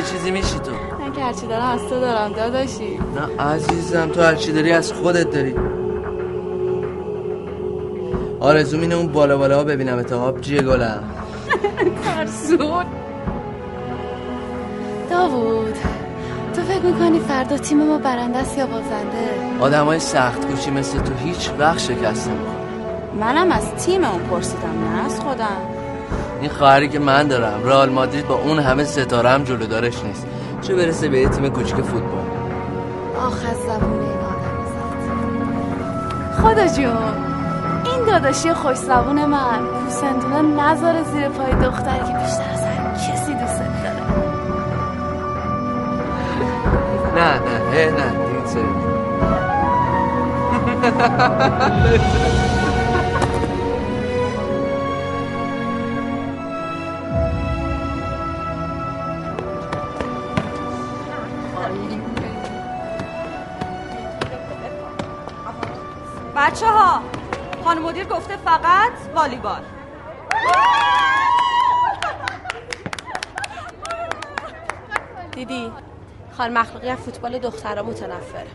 یه چیزی میشی تو؟ من که هرچی دارم از تو دارم داداشی. نه عزیزم تو هرچی داری از خودت داری. آرزو مینه اون بالا بالا ها ببینم اتحاب جیه گلم. ترسون داوود تو فکر می‌کنی فردا تیم ما برنده است یا بازنده؟ آدم های سخت کوشی مثل تو هیچ وقت شکست منم از تیم اون پرسیدم نه از خودم. این خواهری که من دارم رئال مادرید با اون همه ستاره هم جلو دارش نیست. چه برسه به یه تیم کوچیک فوتبال؟ آخ از زبون این آدم زد. خدا جون این داداشی خوش زبون من پوسندونه نذاره زیر پای دختری که بیشتر از هر کسی دوست داره. نه نه نه دیگه والیبال دیدی؟ خانم مخلوقی از فوتبال دخترها متنفره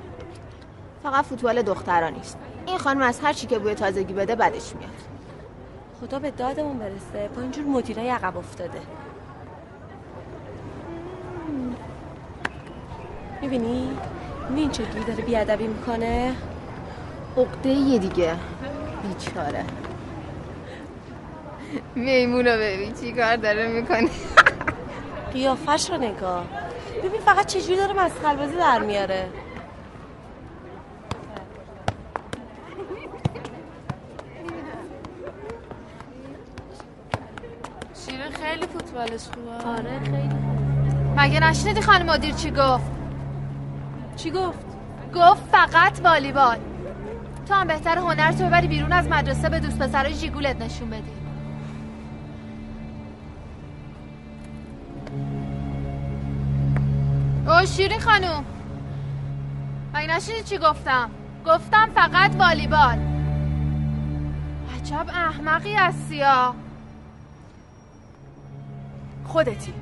فقط فوتبال دخترا نیست. این خانم از هر چی که بوی تازگی بده بدش میاد. خدا به دادمون برسه. با اینجور مدیرای عقب افتاده. می‌بینی؟ می‌بینی چجوری داره بیادبی می‌کنه؟ عقده یه دیگه. بیچاره. میمونو ببین. چی کار داره می‌کنی؟ قیافش رو نگاه. ببین فقط چجوری داره مسخره بازی در میاره. شیرین خیلی فوتبالش خوبه. آره خیلی. مگه نشنیدی خانم مدیر چی گفت؟ چی گفت؟ گفت فقط والیبال. تو هم بهتر هنر تو ببری بیرون از مدرسه به دوست پسرای جیگولت نشون بدی. شیرین خانوم. مگه نشنیدی چی گفتم؟ گفتم فقط والیبال. عجب احمقی هستی ها. خودتی.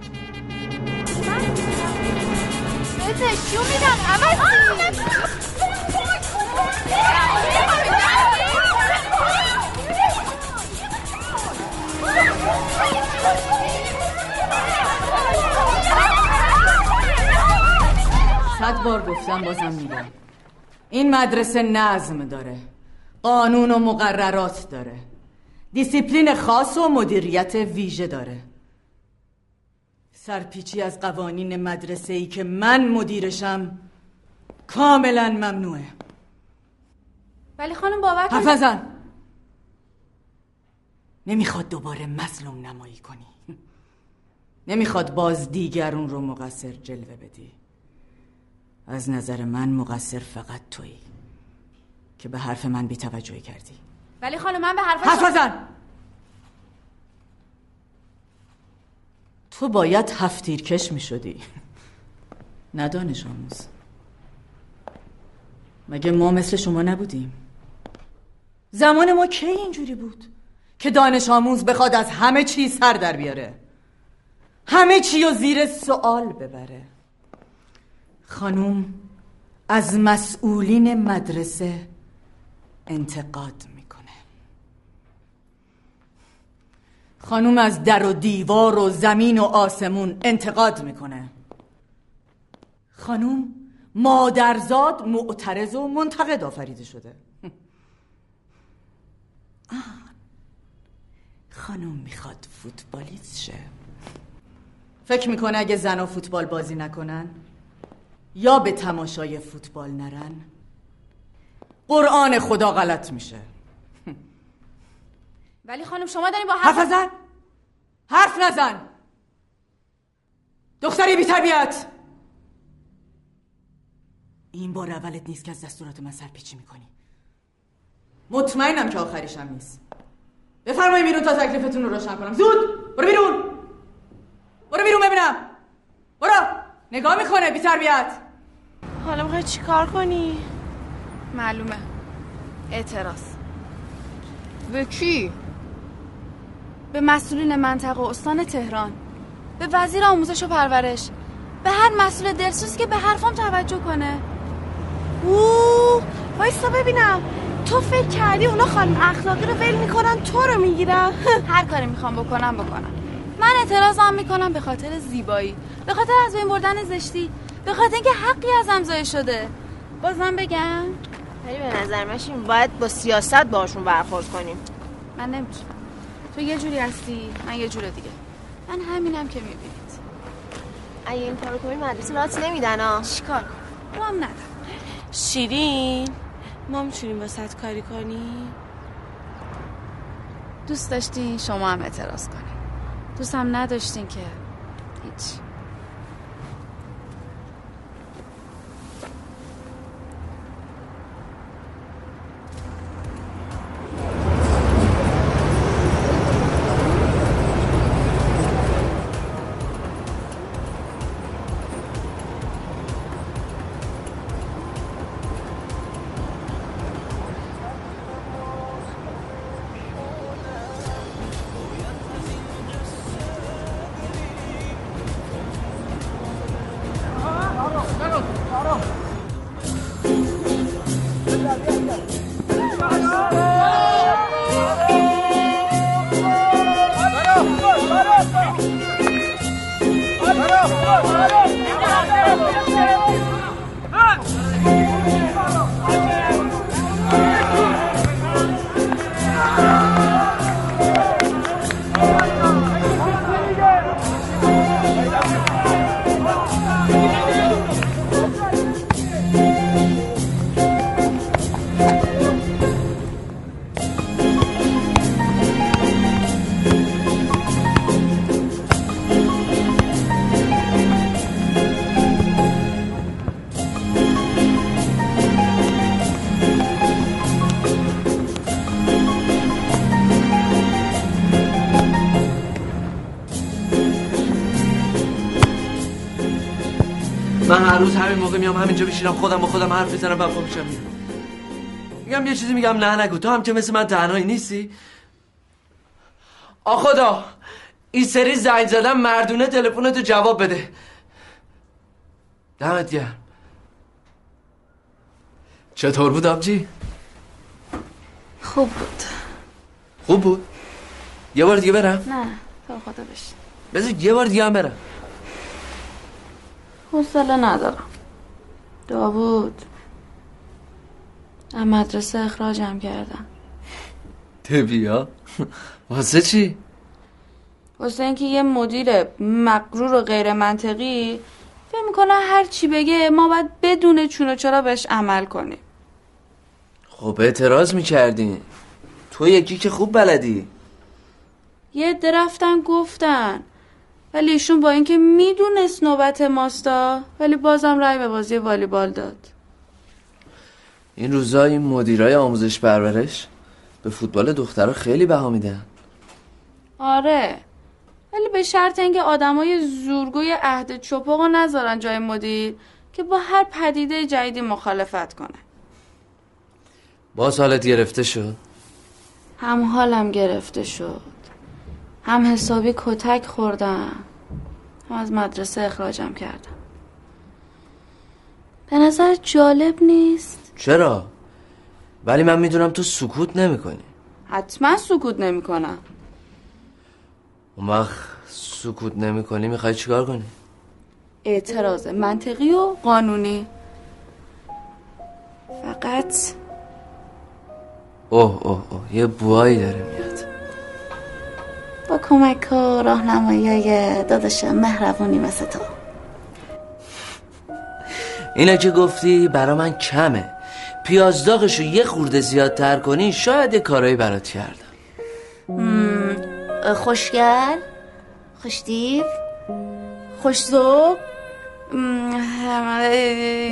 بهت نشون میدم. عوضی صد بار گفتم بازم میگم این مدرسه نظم داره. قانون و مقررات داره. دیسیپلین خاص و مدیریت ویژه داره. سرپیچی از قوانین مدرسه ای که من مدیرشم کاملا ممنوعه. ولی خانم باور حرف نزن نمی‌خواد دوباره مظلوم نمایی کنی. نمی‌خواد باز دیگرون رو مقصر جلوه بدی. از نظر من مقصر فقط تویی که به حرف من بیتوجهی کردی. ولی خانم من به حرفش حرف نزن تو باید هفتیرکش می شدی نه دانش آموز. مگه ما مثل شما نبودیم؟ زمان ما کی اینجوری بود که دانش آموز بخواد از همه چی سر در بیاره؟ همه چی رو زیر سوال ببره؟ خانوم از مسئولین مدرسه انتقاد می‌کنه. خانوم از در و دیوار و زمین و آسمون انتقاد می‌کنه. خانوم مادرزاد معترض و منتقد آفریده شده. خانوم می‌خواد فوتبالیست شه. فکر می‌کنه اگه زن فوتبال بازی نکنن یا به تماشای فوتبال نرن؟ قرآن خدا غلط میشه. ولی خانم شما دارین با حرف نزن. حرف نزن. دختری بی تربیت. این بار اولت نیست که از دستورات من سرپیچی می‌کنی. مطمئنم که آخریشم نیست. بفرمایید بیرون تا تکلیفتون رو روشن کنم. زود! برو بیرون! برو بیرون ببینم. برو! نگاه می‌کنه بی تربیت. حالا می‌خوای چیکار کنی؟ معلومه. اعتراض. به کی؟ به مسئولین منطقه و استان تهران. به وزیر آموزش و پرورش. به هر مسئول دلسوز که به حرفام توجه کنه. اوه وایستا ببینم. تو فکر کردی اونا خانم اخلاقی رو ول می‌کنن تو رو می‌گیرن. هر کاری می‌خوام بکنم بکنم. من اعتراضم می‌کنم به خاطر زیبایی. به خاطر از بین بردن زشتی. به خاطر اینکه حقی ازم ضایع شده. بازم بگم. ولی به نظر من باید با سیاست باشون برخورد کنیم. من نمی‌تونم. تو یه جوری هستی من یه جور دیگه. من همینم که می‌بینید. اگه این کارو کنی مدرسه رات نمیدن ها چیکار کنم؟ رو هم ندارم. شیرین ما می‌تونیم واسط کاری کنیم؟ دوست داشتی شما هم اعتراض کنی دوست هم نداشتین که روز همین موقع میام همینجا بشینم خودم با خودم حرف می‌زنم و میشم میگم یه چیزی میگم نه نگو. تو هم که مثل من تنهایی نیستی؟ آ خدا. این سری زنگ زدم مردونه تلفنتو جواب بده. دمت گرم. چطور بود آبجی؟ خوب بود. خوب بود؟ یه بار دیگه برم؟ نه تو خدا بشین بذار یه بار دیگه هم برم. حوصله ندارم. داوود از مدرسه اخراجم کردن بیا. واسه چی؟ واسه اینکه یه مدیر مقرور و غیر منطقی فکر می‌کنه هر چی بگه ما باید بدون چون و چرا بهش عمل کنیم. خب اعتراض می‌کردین تو یکی که خوب بلدی. یه درفتن گفتن ولی ایشون با اینکه می‌دونست نوبت ماستا ولی بازم رای به بازی والیبال داد. این روزا این مدیرای آموزش پرورش به فوتبال دخترها خیلی بها میدن. آره. ولی به شرط اینکه آدمای زورگوی عهد رو نذارن جای مدیر که با هر پدیده جدیدی مخالفت کنه. باز حالت گرفته شد؟ هم حالم گرفته شد. هم حسابی کتک خوردم هم از مدرسه اخراجم کردم. به نظر جالب نیست؟ چرا؟ ولی من می‌دونم تو سکوت نمی‌کنی. حتما سکوت نمی‌کنم. اون وقت سکوت نمی‌کنی می‌خوای چیکار کنی؟ اعتراض منطقی و قانونی. فقط اوه اوه اوه یه بوایی داره میاد. با کمک و راهنمایی های داداش مهربونی مثل تو. اینا که گفتی برا من کمه. پیازداغشو یه خورده زیادتر کنی شاید یه کارایی برات کردم. خوشگل؟ خوشدیو خوشزوب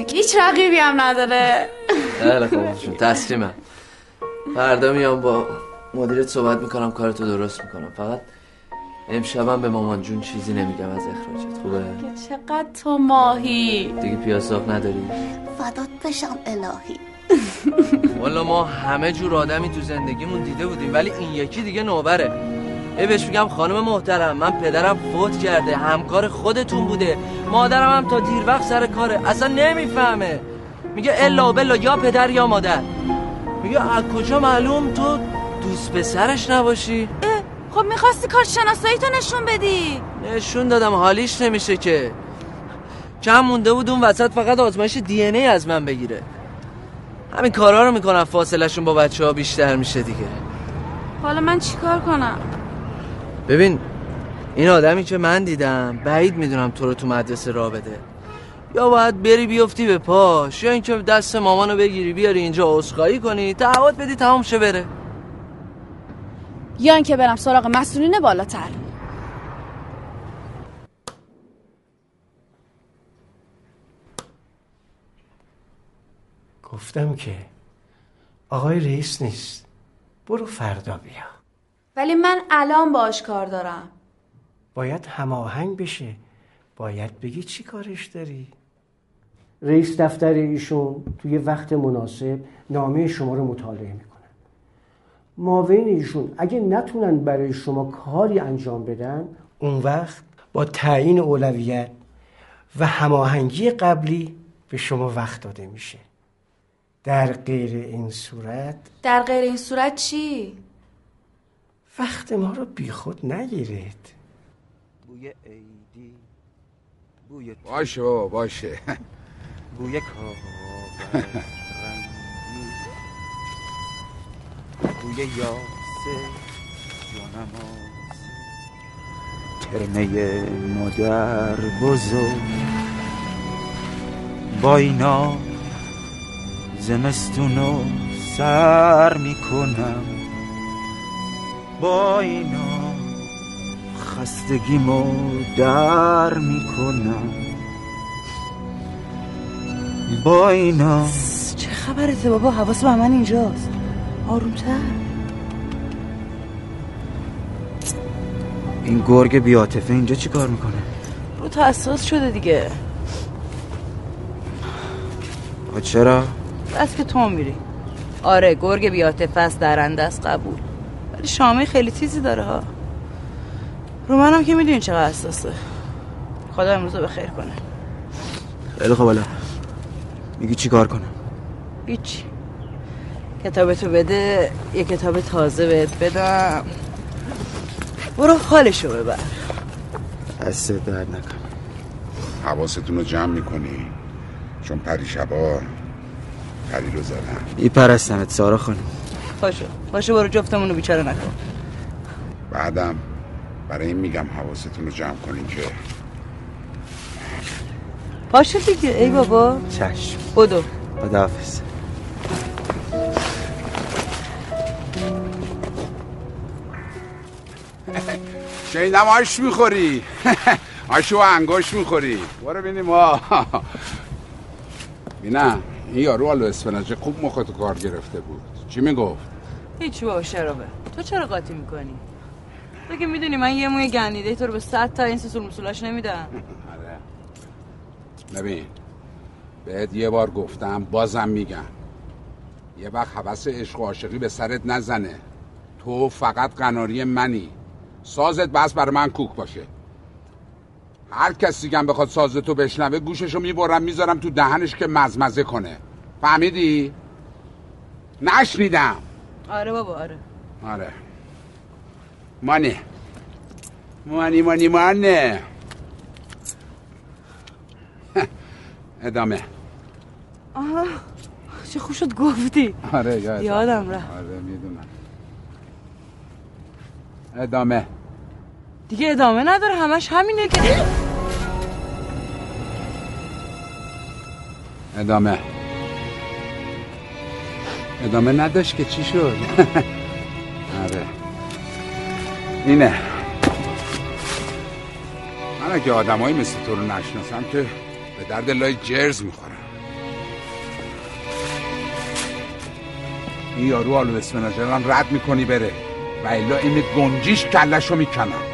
هیچ رقیبی هم نداره. خیلی خوب تسلیمم. فردا میام با مدیرت صحبت می‌کنم کارتو درست می‌کنم. فقط امشبم به مامان جون چیزی نمیگم از اخراجت. خوبه؟ چقدر تو ماهی. دیگه پیازداغ نداری. فدات بشم الهی. والا ما همه جور آدمی تو زندگیمون دیده بودیم ولی این یکی دیگه نوبره. ای بهش میگم خانم محترم من پدرم فوت کرده همکار خودتون بوده. مادرم هم تا دیر وقت سر کاره اصلا نمی‌فهمه. میگه الا بلا یا پدر یا مادر. میگه از کجا معلوم تو دوست پسرش نباشی؟ خب می‌خواستی کار شناسایی تو نشون بدی. نشون دادم حالیش نمیشه که. کم مونده بود اون وسط فقط آزمایش دی ای از من بگیره. همین کارا رو می‌کنم فاصلشون با بچه ها بیشتر میشه دیگه. حالا من چیکار کنم؟ ببین این آدمی که من دیدم بعید می‌دونم تو رو تو مدرسه را بده. یا باید بری بیفتی به پاش یا اینکه دست مامانو بگیری بیاری اینجا عذرخواهی کنی تعهد بدی تمام شه بره. یا اینکه برم سراغ مسئولین بالاتر. گفتم که آقای رئیس نیست. برو فردا بیا. ولی من الان باش کار دارم. باید هماهنگ بشه. باید بگی چی کارش داری. رئیس دفتر ایشون توی وقت مناسب نامه شما رو مطالعه می‌کنن معاون ایشون اگه نتونن برای شما کاری انجام بدن اون وقت با تعیین اولویت و هماهنگی قبلی به شما وقت داده میشه. در غیر این صورت؟ در غیر این صورت چی؟ وقت ما رو بیخود نگیرید. بوی عیدی بوی باشه بابا باشه. بوی کاغذ بوی یاسه جانماز ترمه مادر بزرگ. با اینا زمستونو سر می‌کنم. با اینا خستگیمو در می‌کنم. با اینا چه خبرته بابا؟ حواس به من اینجاست. آرومتر. این گرگ بیاتفه اینجا چی کار می‌کنه؟ رو تا اساس شده دیگه. آ چرا؟ بس که تو میری. آره گرگ بیاتفه است درنده است قبول. ولی شامه خیلی تیزی داره ها. رو منم که می‌دونی چقدر اساسه خدا امروز رو بخیر کنه. خیلی خب حالا. میگی چی کار کنم؟ هیچی کتابتو بده یه کتاب تازه بهت بدم. برو حالشو ببر. دست درد نکن حواستون رو جمع می‌کنی؟ چون پری شبا پری رو زدن. ای پرستمت سارا خانم. پاشو پاشو برو جفتمونو بیچاره نکن. بعدم برای این میگم حواستون رو جمع کنین که پاشو دیگه ای بابا. چشم. بدو. خداحافظ. شنیدم آش می‌خوری. آشو و انگوش می‌خوری. برو بینیم ما بینم این یارو آلو اسفناجه خوب مخت کار گرفته بود. چی می‌گفت؟ هیچی بابا شرابه. تو چرا قاطی می‌کنی؟ تو که می‌دونی من یه موی گندیده تو رو به صد تا این سسول مسولاش نمیدم. آره. ببین بهت یه بار گفتم بازم میگم. یه وقت حوث عشق و عاشقی به سرت نزنه. تو فقط قناری منی. سازت بس برای من کوک باشه. هر کسی دیگه بخواد سازتو بشنوه گوششو می‌برم می‌ذارم تو دهنش که مزمزه کنه. فهمیدی؟ نشنیدم. آره بابا آره. آره. مانه مانی مانی مانه ادامه. آه چه خوب شد گفتی. آره یادم. یادم رفت. آره می‌دونم. ادامه. دیگه ادامه نداره همش همینه که ادامه. ادامه نداشت که چی شد؟ آره. اینه. من اگه آدمایی مثل تو رو نشناسم که به درد لای جرز می‌خورم این یارو آلو اسفناجران رد می‌کنی بره. و الا این گنجیش کلشو می‌کنم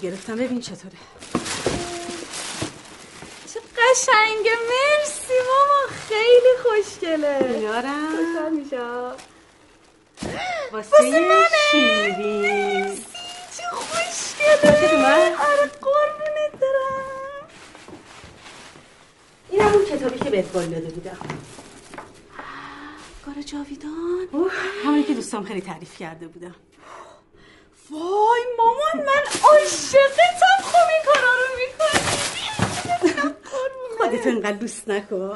داوود گرفتم. ببین چطوره. چه قشنگه. مرسی ماما. خیلی خوشگله. میارم خوشحال میشم. واسه شیرین. چه خوشگله. من؟ آره قربونت دارم این همون کتابی که بهت قول داده بودم. کار جاویدان. همونی که دوستام خیلی تعریف کرده بودم وای مامان من عاشقتم. خب این کارا رو می‌کنی. خودت انقدر دوست نکن.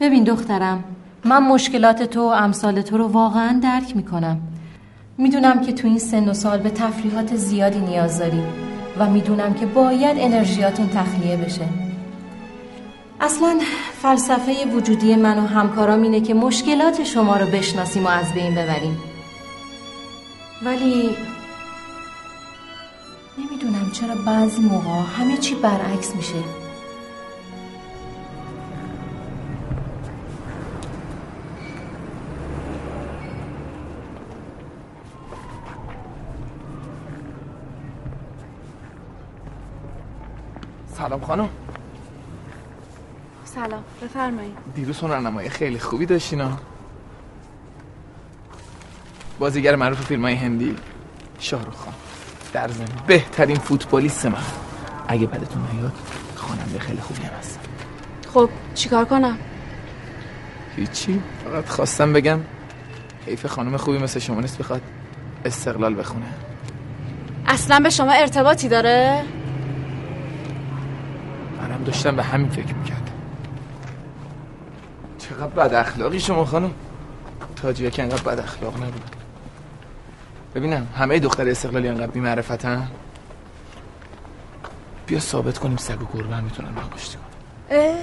ببین دخترم من مشکلات تو و امثال تو رو واقعا درک می‌کنم. می‌دونم که تو این سن و سال به تفریحات زیادی نیاز داری و می‌دونم که باید انرژیاتون تخلیه بشه. اصلا فلسفه وجودی من و همکارام اینه که مشکلات شما رو بشناسیم و از بین ببریم. ولی نمی‌دونم چرا بعضی موقع همه چی برعکس میشه. سلام خانم. سلام بفرمایید. دیروز هنرنمایی خیلی خوبی داشتین ها. بازیگر معروف فیلم های هندی شاهرخ خان. در ضمن بهترین فوتبالیست من. اگه بدتون نیاد خواننده خیلی خوبی هم هست. خب چیکار کنم؟ هیچی. فقط خواستم بگم حیف خانم خوبی مثل شما نیست بخواد استقلال بخونه. اصلا به شما ارتباطی داره؟ منم داشتم به همین فکر می‌کردم. چقدر بد اخلاقی شما خانم. تاجیه که انقدر بد اخلاق نبود. ببینم همه دختر استقلالی انقدر بی معرفتن بیا ثابت کنیم سگ و گربه هم می‌تونن کشتی کنن. اه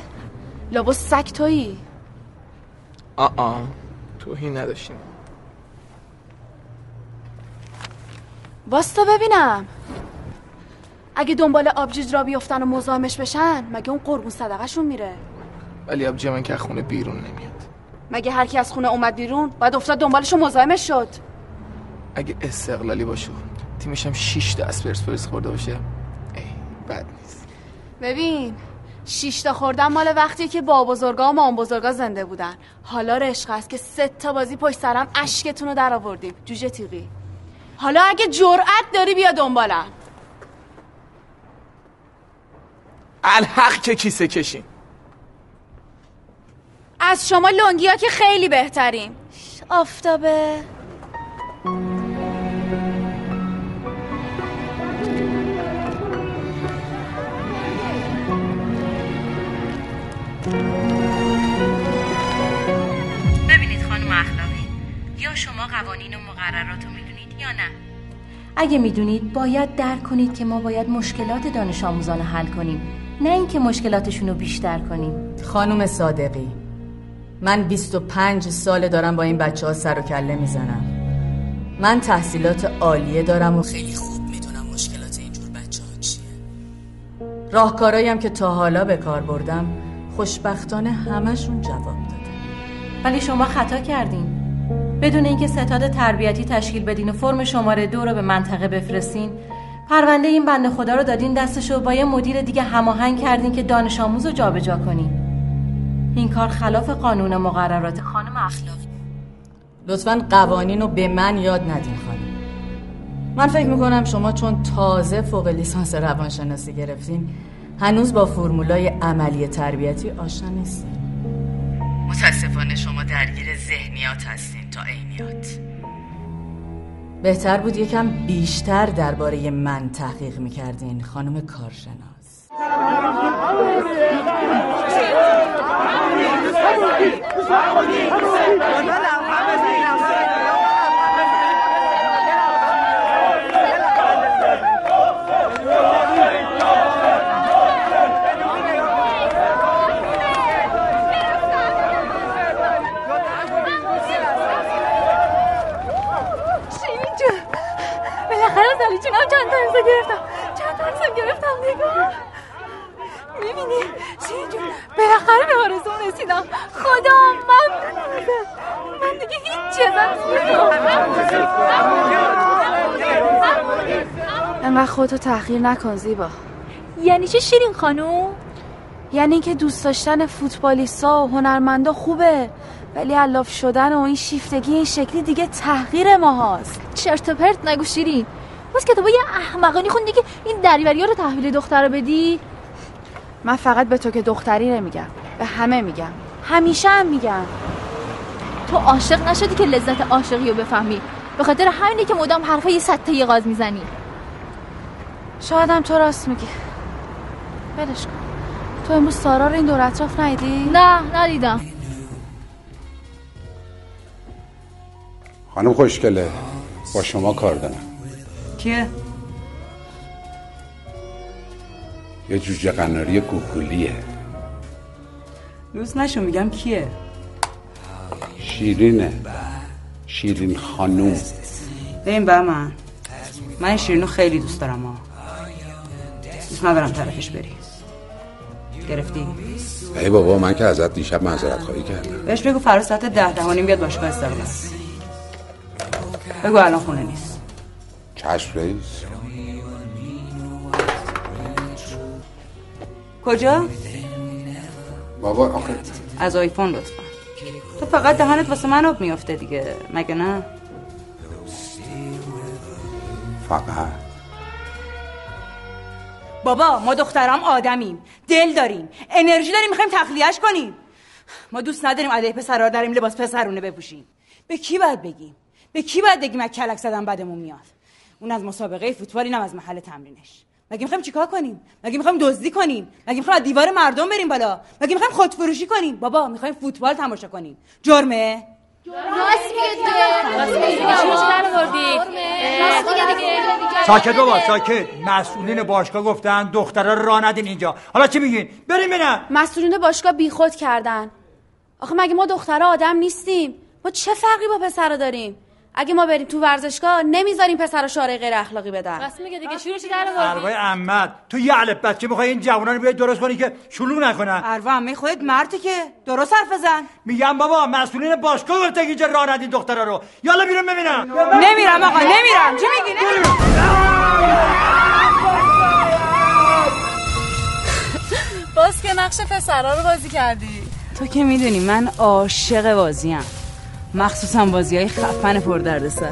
لابا سگ تویی؟ آ آ توهین نداشتیم. واستا ببینم. اگه دنبال آبجیج را بیفتن و مزاحمش بشن مگه اون قربون صدقشون میره؟ ولی آبجی من که از خونه بیرون نمیاد. مگه هر کی از خونه اومد بیرون بعد افتاد دنبالش و مزاحمش شد؟ اگه استقلالی باشه تیمش هم 6 تا اسپرسپولیس خورده باشه. ای بد نیست. ببین شیش تا خوردن مال وقتی که با بزرگا و مام بزرگا زنده بودن. حالا رشق است که سه تا بازی پشت سرم اشکتون رو در آوردیم. جوجه تیغی. حالا اگه جرأت داری بیا دنبالم. الحق که کیسه کشیم. از شما لنگی ها که خیلی بهتریم آفتابه. شما قوانین و مقررات رو می‌دونید یا نه؟ اگه می‌دونید باید درک کنید که ما باید مشکلات دانش آموزان رو حل کنیم نه اینکه مشکلاتشون رو بیشتر کنیم. خانم صادقی من 25 سال دارم با این بچه ها سر و کله می‌زنم. من تحصیلات عالیه دارم و خیلی خوب می‌دونم مشکلات اینجور بچه ها چیه. راهکارهایی که تا حالا به کار بردم خوشبختانه همشون جواب داده ولی شما خطا کردین. بدون اینکه ستاد تربیتی تشکیل بدین و فرم شماره دو رو به منطقه بفرستین پرونده این بنده خدا رو دادین دستش و با یه مدیر دیگه هماهنگ کردین که دانش آموز رو جابجا کنین. این کار خلاف قانون مقررات خانم اخلاقی. لطفا قوانین رو به من یاد ندین خانم. من فکر می‌کنم شما چون تازه فوق لیسانس روانشناسی گرفتین هنوز با فرمولای عملی تربیتی آشنا نیستین. متاسفانه شما درگیر ذهنیات هستین تا عینیات بهتر بود یکم بیشتر درباره من تحقیق می‌کردین خانم کارشناس شیرین جون ولی جونم چند تا گرفتم. چند تا گرفتم نگاه. می‌بینی؟ شیرین جون بالاخره به آرزوم رسیدم. خدا من من دیگه هیچ چیزم انقدر خودتو تحقیر نکن زیبا. یعنی چه شیرین خانوم؟ یعنی اینکه دوست داشتن فوتبالیستا و هنرمندا خوبه ولی علاف شدن و این شیفتگی این شکلی دیگه تحقیر ما هاست چرت و پرت نگو شیرین. بس کتابای احمقانی خوندی که این دریوری رو تحویل دختر بدی؟ من فقط به تو که دختری نمیگم به همه میگم. همیشه هم میگم. تو عاشق نشدی که لذت عاشقی رو بفهمی. به خاطر همینه که مدام حرفای سطحی غاز می‌زنی. شاید هم تو راست میگی. بدش کن. تو امروز سارا رو این دور اطراف ندیدی؟ نه ندیدم. خانم خوشگله. با شما کار دارم. کیه؟ یه جوجه قناری گوگولیه. لوس نشو میگم کیه؟ شیرینه. شیرین خانوم. ببین به من من شیرینو خیلی دوست دارم ها دوست ندارم طرفش بری. گرفتی؟ ای بابا من که ازت دیشب معذرت خواهی کردم. بهش بگو فردا ساعت ده ده و نیم بیاد باشگاه استقلال. بگو الان خونه نیست. چشم رئیس. کجا؟ بابا آخه. از آیفون لطفا. تو فقط دهانت واسه من آب میافته دیگه مگه نه؟ فقط. بابا ما دخترام آدمیم. دل داریم. انرژی داریم می‌خوایم تخلیهش کنیم. ما دوست نداریم علیه پسرها داریم لباس پسرونه بپوشیم. به کی باید بگیم؟ به کی باید بگیم از کلک زدن بدمون میاد؟ اون از مسابقه فوتبال اینم از محل تمرینش. مگه می‌خوایم چیکار کنیم؟ مگه می‌خوایم دزدی کنیم؟ مگه می‌خوایم از دیوار مردم بریم بالا؟ مگه می‌خوایم خودفروشی کنیم؟ بابا می‌خوایم فوتبال تماشا کنیم. جرمه؟ ساکت بابا ساکت. مسئولین باشگاه گفتن دخترا را ندین اینجا. حالا چی میگین؟ بریم ببینم مسئولین باشگاه بیخود کردن. آخه مگه ما دخترها آدم نیستیم؟ ما چه فرقی با پسرا داریم؟ اگه ما بریم تو ورزشگاه نمی‌ذاریم پسرا شاره غیر اخلاقی بدن. بس میگه دیگه شروعش در اروای احمد تو یه علب بچه می‌خوای این جوونا رو بیای درست کنی که شلوغ نکنن. اروا عمه خودت مردی که درست حرف بزن. میگم بابا مسئولین باشگاه گفتن که اینجا راه ندین دخترا رو. یالا بیرون ببینم. نمیرم آقا نمیرم. چی میگی؟ باز که نقش پسرا رو بازی کردی. تو که می‌دونی من عاشق بازیم. مخصوصا بازی های خفن پر درد سر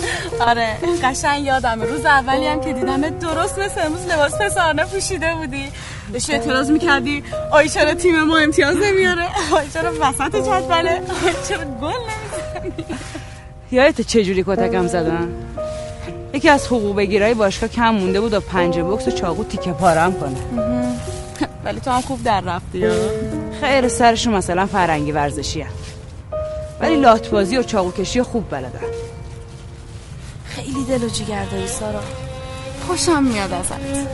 آره قشنگ یادمه. روز اولی هم که دیدم درست مثل امروز لباس پسرانه پوشیده بودی. بهش اعتراض می‌کردی آی چرا تیم ما امتیاز نمیاره؟ آی چرا وسط جدوله؟ آی چرا گل نمی‌زنی یادت چجوری کتکم زدن؟ یکی از حقوق بگیرای باشگاه کم مونده بود و پنجه بکس و چاقو تیکه پارم کنه. ولی تو هم خوب در رفتی خیر سرشون مثلا فرنگی ورزشی هم. ولی لاتبازی و چاقو کشی خوب بلدن. خیلی دل و جیگر داری سارا. خوشم میاد ازت.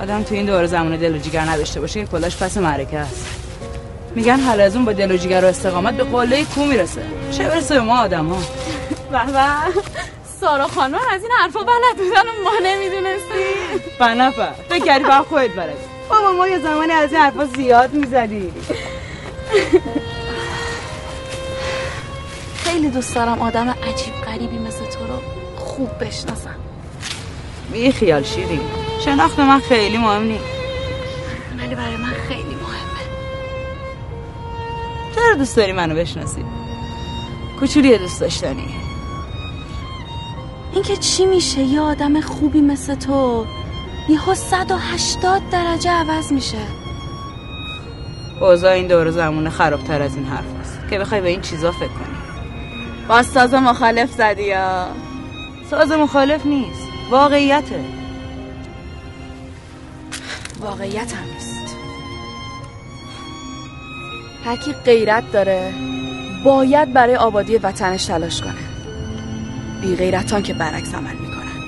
آدم تو این دور زمان دل و جیگر نداشته باشه که کلاش پس معرکه است. میگن حل از اون با دل و جیگر و استقامت به قله کو می‌رسه. چه برسه به ما آدم ها به سارا خانم از این حرفا بلد بودن و ما نمی‌دونستی بنفر کردی با خودت بلد بابا ما یه زمانی از این حرفا زیاد می‌زدی خیلی دوست دارم آدم عجیب غریبی مثل تو رو خوب بشناسم. بی خیال شیرین شناخت من خیلی مهم نیست. ولی برای من خیلی مهمه. چرا دوست داری منو بشناسی؟ کوچولی دوست داشتنی. اینکه چی میشه؟ یه آدم خوبی مثل تو یهو 180 درجه عوض میشه. اوضاع این دور زمونه خرابتر از این حرف است که بخوای به این چیزا فکر کنی. باز ساز مخالف زدی یا؟ ساز مخالف نیست. واقعیته. واقعیت هم نیست. هر کی غیرت داره. باید برای آبادی وطنش تلاش کنه. بی غیرتان که برعکس عمل می‌کنن.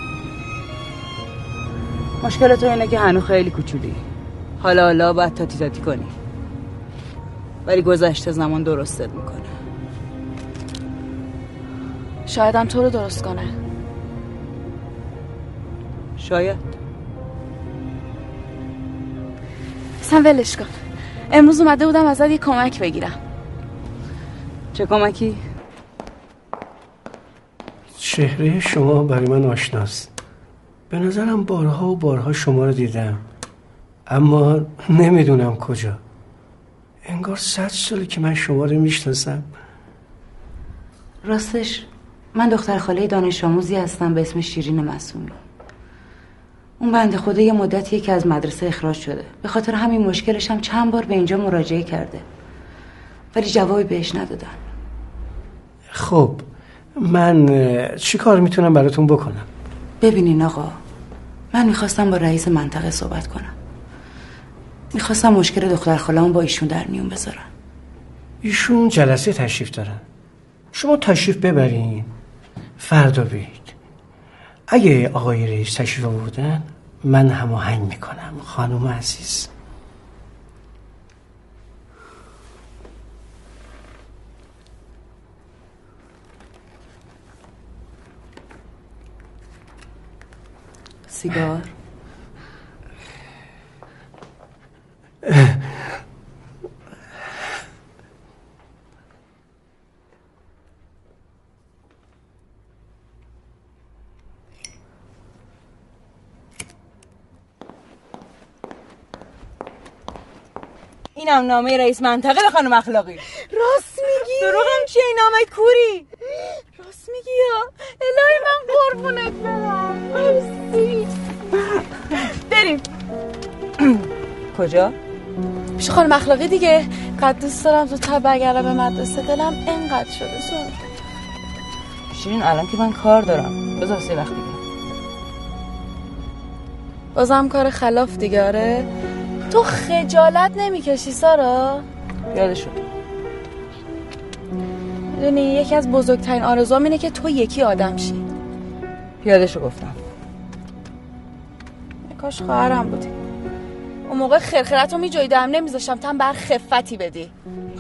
مشکل تو اینه که هنو خیلی کوچولی. حالا حالا باید تاتی تاتی کنی. ولی گذشته زمان درستت می‌کنه. شایدم تو رو درست کنه. شاید. اصلا ولش کن. امروز اومده بودم ازت یه کمک بگیرم. چه کمکی؟ چهره شما برای من آشناست. به نظرم بارها و بارها شما رو دیدم. اما نمی‌دونم کجا. انگار صد ساله که من شما رو می‌شناسم. راستش من دختر خاله دانش آموزی هستم به اسم شیرین مسئولی اون بنده خدا یه مدتیه که از مدرسه اخراج شده. به خاطر همین مشکلش هم چند بار به اینجا مراجعه کرده. ولی جوابی بهش ندادن. خب من چی کار می‌تونم براتون بکنم؟ ببینین آقا من می‌خواستم با رئیس منطقه صحبت کنم. می‌خواستم مشکل دختر خاله‌مو با ایشون در میون بذارم ایشون جلسه تشریف دارن. شما تشریف ببرین. فردا بیایید اگه آقای رئیس تشریف آوردن من هماهنگ می‌کنم. خانم عزیز. سیگار. اینم نامه رئیس منطقه به خانم اخلاقی. راست میگی؟ دروغم چیه این نامه کوری؟ راست میگی یا؟ الهی من قربونت برم. مرسی. بریم. کجا؟ پیش خانم اخلاقی دیگه. قد دوست دارم زودتر برگردم به مدرسه دلم انقدر شده زود شیرین الان که من کار دارم. بذار سه وقت دیگه. بازم کار خلاف دیگه آره. تو خجالت نمی‌کشی سارا؟ یادشو می‌دونی یکی از بزرگترین آرزوام اینه که تو یکی آدم شی. یادشو گفتم. کاش خواهرم بودی. اون موقع خرخرت رو میجویدم نمیذاشتم تن بر خفتی بدی.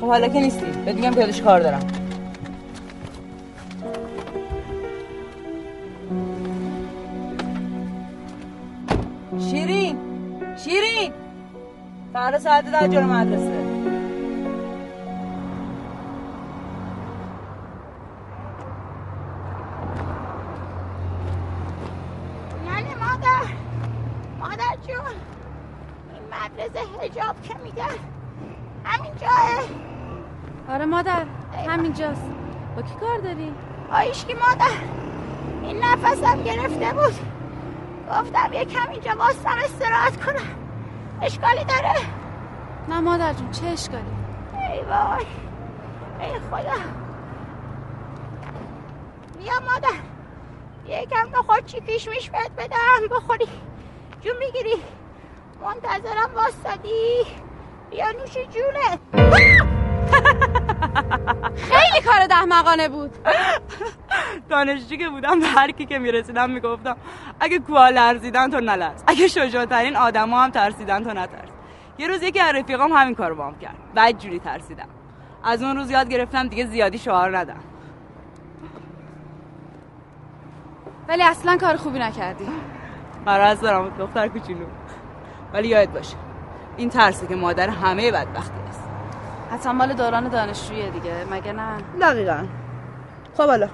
خب حالا که نیستی بهت میگم پیادش کار دارم. فردا ساعت ده جلو مدرسه یعنی مادر مادر جون این مدرسه هجاب که همین آره مادر همینجاست با کی کار داری؟ آیش که مادر این نفسم گرفته بود گفتم یه کم اینجا باستم استراحت کنم اشکالی داره؟ نه مادر جون چه اشکالی؟ ای وای ای خدا. بیا مادر یکم نخود چی پیش میش بهت بدم بخوری. جون می‌گیری؟ منتظرم واسدی بیا نوش جونه خیلی کار دهمقانه بود. دانشجو که بودم به هر کی که می‌رسیدم می‌گفتم اگه کوها لرزیدن تو نلرز اگه شجاعترین آدما هم ترسیدن تو نترس. یه روز یکی از رفیقام همین کارو بام کرد. بعد جوری ترسیدم. از اون روز یاد گرفتم دیگه زیادی شعار ندم. ولی اصلا کار خوبی نکردی. مرض دارم دختر کوچولو. ولی یاد باشه این ترسه که مادر همه بدبختی است. حتما مال دوران دانشجویی دیگه مگه نه؟ دقیقا. خب حالا.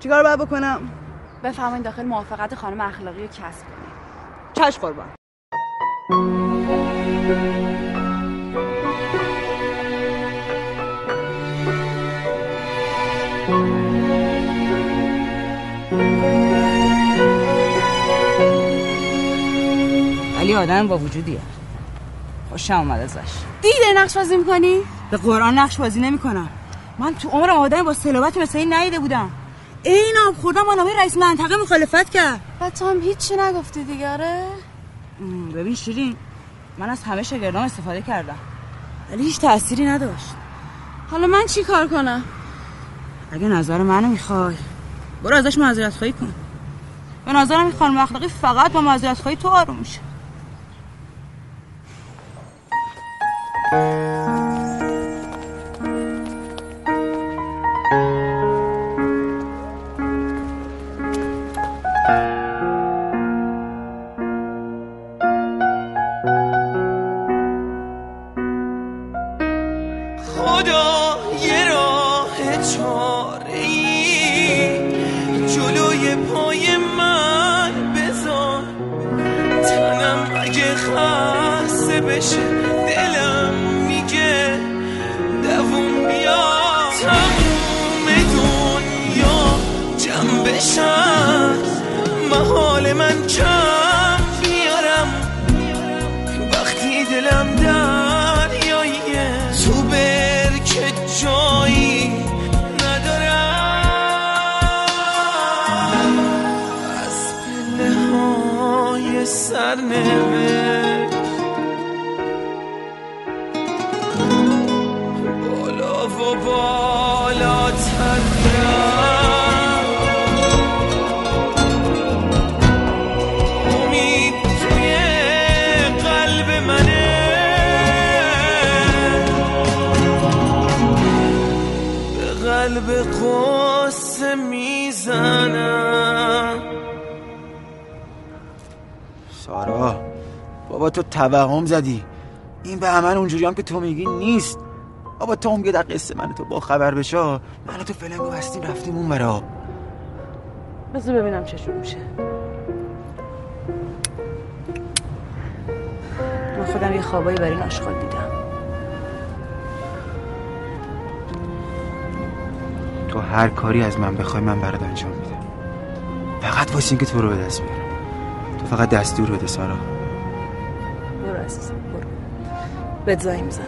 چیکار باید بکنم؟ بفرمایید داخل موافقت خانم اخلاقی رو کسب کنید چش قربان. ولی آدم با وجودیه. خوشم اومد ازش. دیده نقش بازی می‌کنی؟ به قرآن نقش بازی نمی‌کنم. من تو عمرم آدم با صلابت مثل این ندیده بودم. این آب خوردم با نامه رئیس منطقه مخالفت کرد. و تو هم هیچی نگفتی دیگه؟ م، ببین شیرین من از همه شاگردام استفاده کردم. ولی هیچ تأثیری نداشت. حالا من چی کار کنم؟ اگه نظر منو می‌خوای. برو ازش معذرت خواهی کن. به نظرم این خانم اخلاقی فقط با معذرت خواهی تو آروم میشه. یه راه چاره ای جلوی پای من بذار. تنم اگه خسته بشه دلم میگه دوون بیا. تموم دنیا جمع بشم بابا تو توهم زدی. این به عمل اونجوری هم که تو میگی نیست. بابا تو هم در قصه من تو با خبر بشه. من تو فلنگو بستیم رفتیم اون برا بذار ببینم چشون میشه. من خودم یه خوابایی برای این آشغال دیدم. تو هر کاری از من بخوای من برات انجام میدم. فقط واسه اینکه تو رو به دست بیارم. تو فقط دستور بده سارا. عزیزم برو. بهت زنگ می‌زنم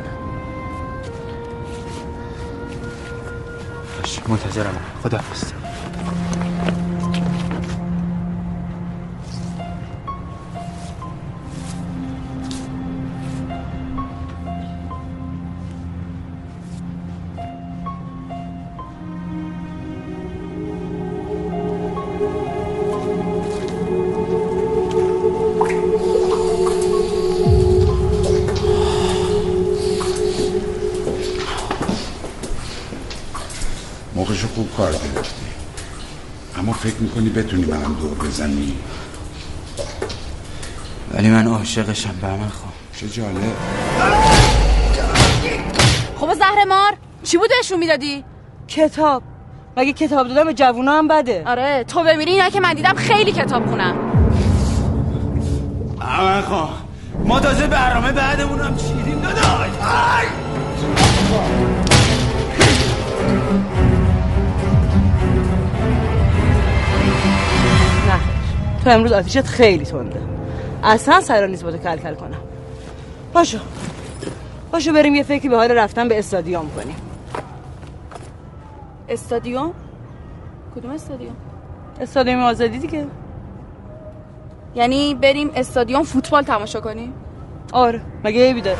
باش منتظرم. خداحافظ. موقعشو بزنی ولی من عاشقشم به من خواه چه جالب. خب زهر مار چی بود بهشون می‌دادی؟ کتاب. مگه کتاب دادم به جوونا هم بده؟ آره تو ببینی اینا که من دیدم خیلی کتاب خونم. من خواه ما تازه برنامه بعدمون هم چیدیم داداش. تو امروز آتیشت خیلی تنده. اصلا سرا نیست با تو کل کل کنم. پاشو پاشو بریم یه فکری به حال رفتن به استادیوم کنیم. استادیوم؟ کدوم استادیوم؟ استادیوم آزادی دیگه. یعنی بریم استادیوم فوتبال تماشا کنیم؟ آره. مگه عیبی داره؟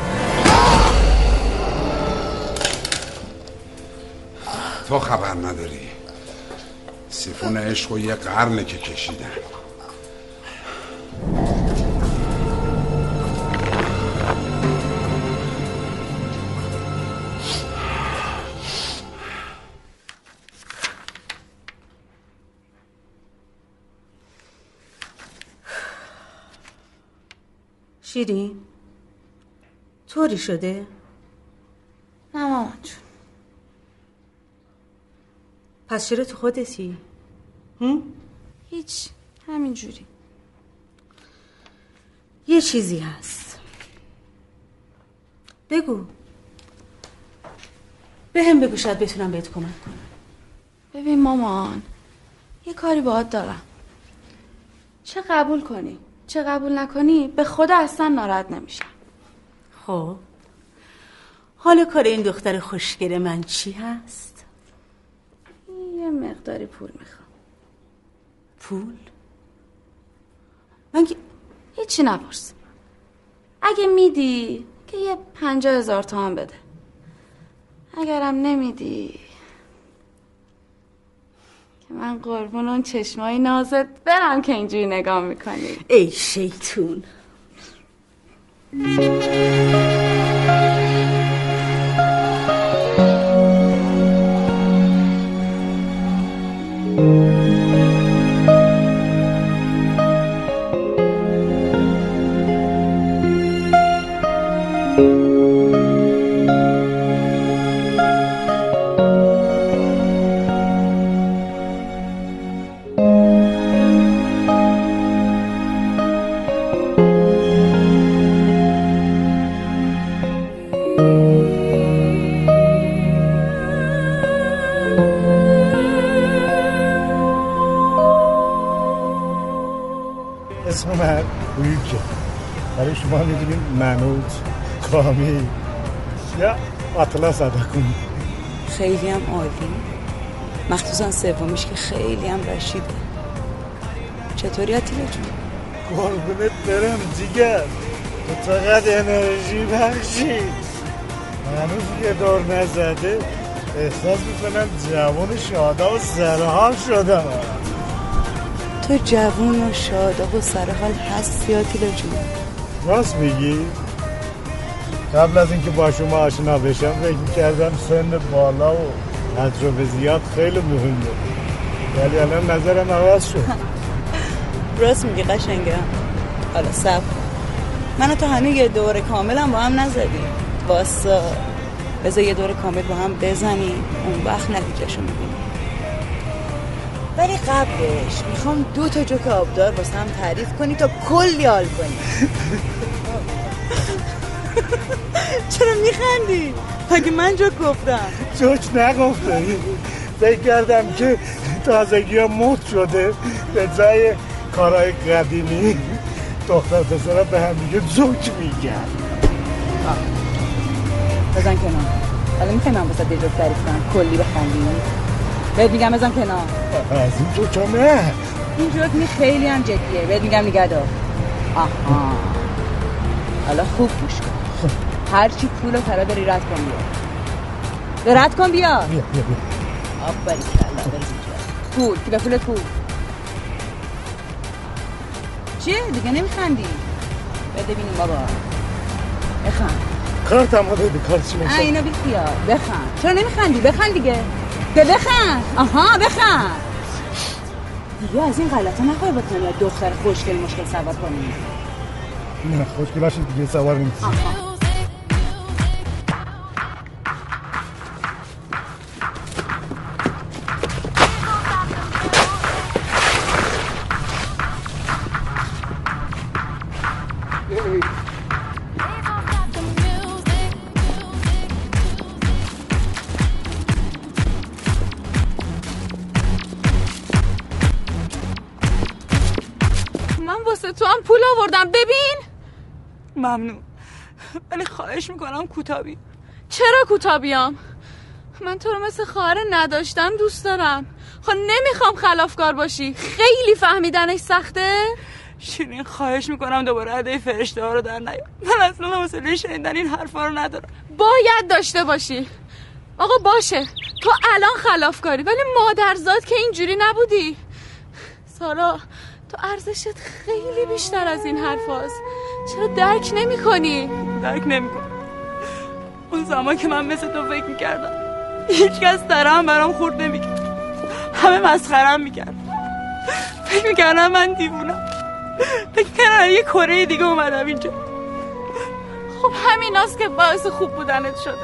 تو خبر نداری. سیفون عشق و یه قرنه که کشیدن. شیرین طوری شده؟ نه مامان جون. پس چرا تو خودتی؟ هم؟ هیچ همینجوری. یه چیزی هست. بگو. به هم بگو شاید بتونم بهت کمک کنم. ببین مامان یه کاری باهات دارم. چه قبول کنی؟ چه قبول نکنی به خدا اصلا ناراحت نمیشم. خب. حالا کار این دختر خوشگل من چی هست؟ یه مقداری پول می‌خوام. پول؟ من که هیچی نپرس اگه میدی که یه پنجاه هزار تومن بده. اگرم نمیدی من قربون اون چشمای نازت برم که اینجوری نگاه می‌کنی. ای شیطون. اطلس ادا کنیم خیلی هم عالی. مخصوصا سومیش که خیلی هم رشیده چطوری عتیله جون؟ قربونت برم دیگر تو چقدر انرژی بخشی. هنوز یه دور نزده. احساس می‌کنم جوان شادا و سرحال شدم. تو جوون و شاداب و سرحال هستی آتیلا جون. راست میگی؟ قبل از اینکه با شما آشنا بشم فکر می‌کردم سن بالا و تجربه زیاد خیلی مهمه. ولی الان نظرم عوض شد. راست میگی قشنگم حالا سب من تو هنوز یه دور کامل هم با هم نزدیم واسا بذار یه دور کامل با هم بزنیم اون وقت نتیجهشو می‌بینیم ولی قبلش می‌خوام دو تا جوک آبدار واسه هم تعریف کنی تا کلی حال کنی. چرا میخندی؟ مگه من جوک گفتم؟ جوک نگفته. فکر کردم که تازگی ها موت شده. به جای کارهای قدیمی دختر پسرها به هم دیگه جوک میگن. بزن کنار. حالا می‌خوای من واسه یه جوک تعریف کنم. کلی بخندی. بهت میگم بزن کنار. از این جوک ها نه. این جوک می خیلی هم جدیه. بهت میگم نگه دار آها. حالا خوب گوش کن. هرچی پول و طلا داری رد کن بیا. بیا رد کن بیا. بیا بیا بیا. آفرین کلا پول که به پولت پول. چیه؟ دیگه نمیخندی؟ بده ببینیم بابا. بخند. کارتم ها بده کار چی آ اینو بی خیال. بخند. چرا نمیخندی؟ بخند دیگه. به بخند. آها بخند. دیگه از این غلطا نخواه بکنی دختر خوشگل مشکل سوار کنی. نه خوشگلاش دیگه سوار نیست ممنون ولی خواهش می‌کنم کوتابی چرا کوتابیام من تو رو مثل خواهر نداشتن دوست دارم. خب نمی‌خوام خلافکار باشی. خیلی فهمیدنش سخته. شیرین خواهش می‌کنم دوباره عده فرشته ها رو در نیار. من اصلا حوصله شنیدن این حرفا رو ندارم. باید داشته باشی. آقا باشه. تو الان خلافکاری ولی مادرزاد که اینجوری نبودی. سارا تو ارزشت خیلی بیشتر از این حرف هست. چرا درک نمی کنی؟ درک نمی‌کنم. اون زمان که من مثل تو فکر می‌کردم هیچ کس درم برام خورد نمی‌کرد. همه مسخرم می‌کرد فکر می‌کردم من دیوونم. فکر کردم یه کره دیگه اومدم اینجا. خب همیناست که باعث خوب بودنت شده.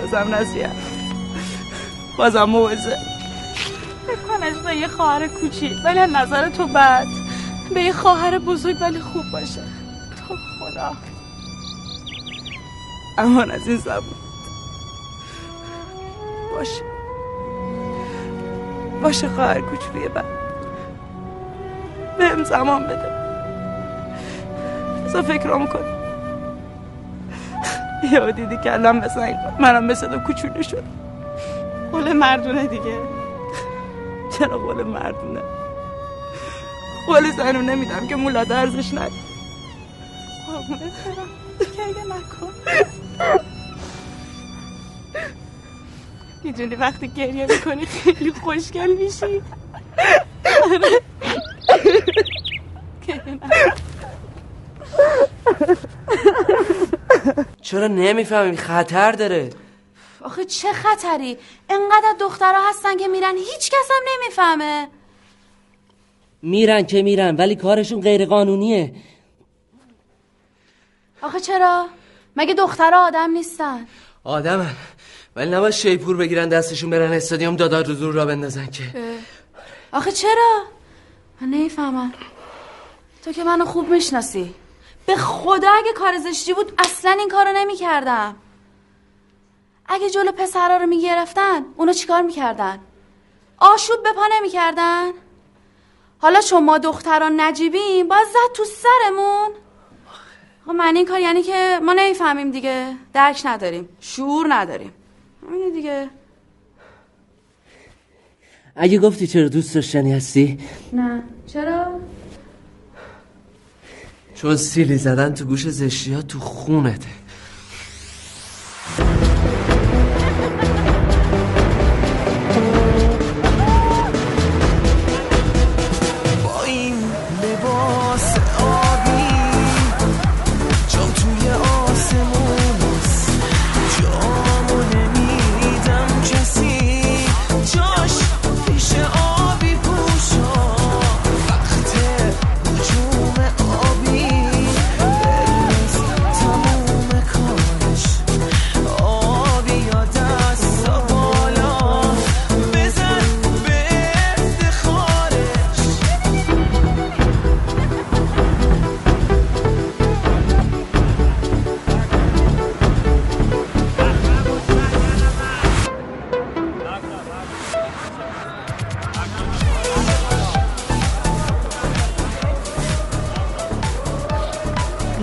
بازم نصیحت. بازم موعظه. فکر کن عشق یه خواهر کوچیک ولی نظر تو بد. به یه خواهر بزرگ ولی خوب باشه. خدا. امان از این زبون. باشه. باشه خواهر کوچولوی من بهم زمان بده. بذار فکرام کن یا دیدی کلم مثل منم مثل تو کوچولو شد قول مردونه دیگه. چرا قول مردونه؟ قول زنونه میدم که مولا درزش ندی دیگه نکن. می‌دونی وقتی گریه می‌کنی خیلی خوشگل میشی. چرا نمی‌فهمی خطر داره. آخه چه خطری؟ انقدر دخترها هستن که میرن هیچ کس هم نمی‌فهمه. میرن که میرن ولی کارشون غیر قانونیه آخه چرا؟ مگه دخترها آدم نیستن؟ آدمن ولی نباید شیپور بگیرن دستشون برن استادیوم دادا رو زور را بندازن که. آخه چرا؟ من نمی‌فهمم. تو که منو خوب می‌شناسی. به خدا اگه کار زشتی بود اصلا این کارو نمی‌کردم. اگه جلو پسرا رو می‌گرفتن اونا چیکار می‌کردن؟ آشوب به پا نمی‌کردن؟ حالا چون ما دختران نجیبیم باز زد تو سرمون. خب معنی این کار یعنی که ما نمی‌فهمیم دیگه درک نداریم شعور نداریم. همینه دیگه. اگه گفتی چرا دوست داشتنی هستی؟ نه. چرا؟ چون سیلی زدن تو گوش زشتی ها تو خونته.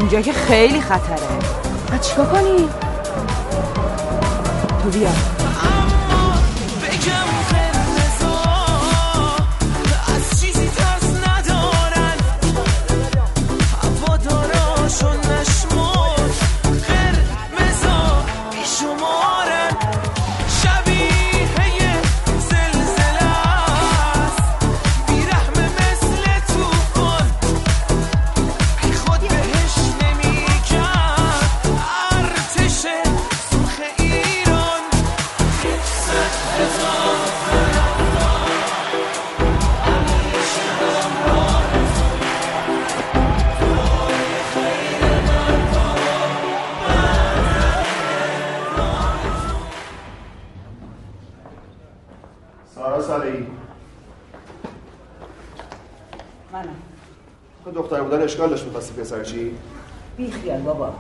اینجا که خیلی خطره بعد چیکار کنی؟ تو بیا داشت می‌خواستی پسر چی؟ بی خیال بابا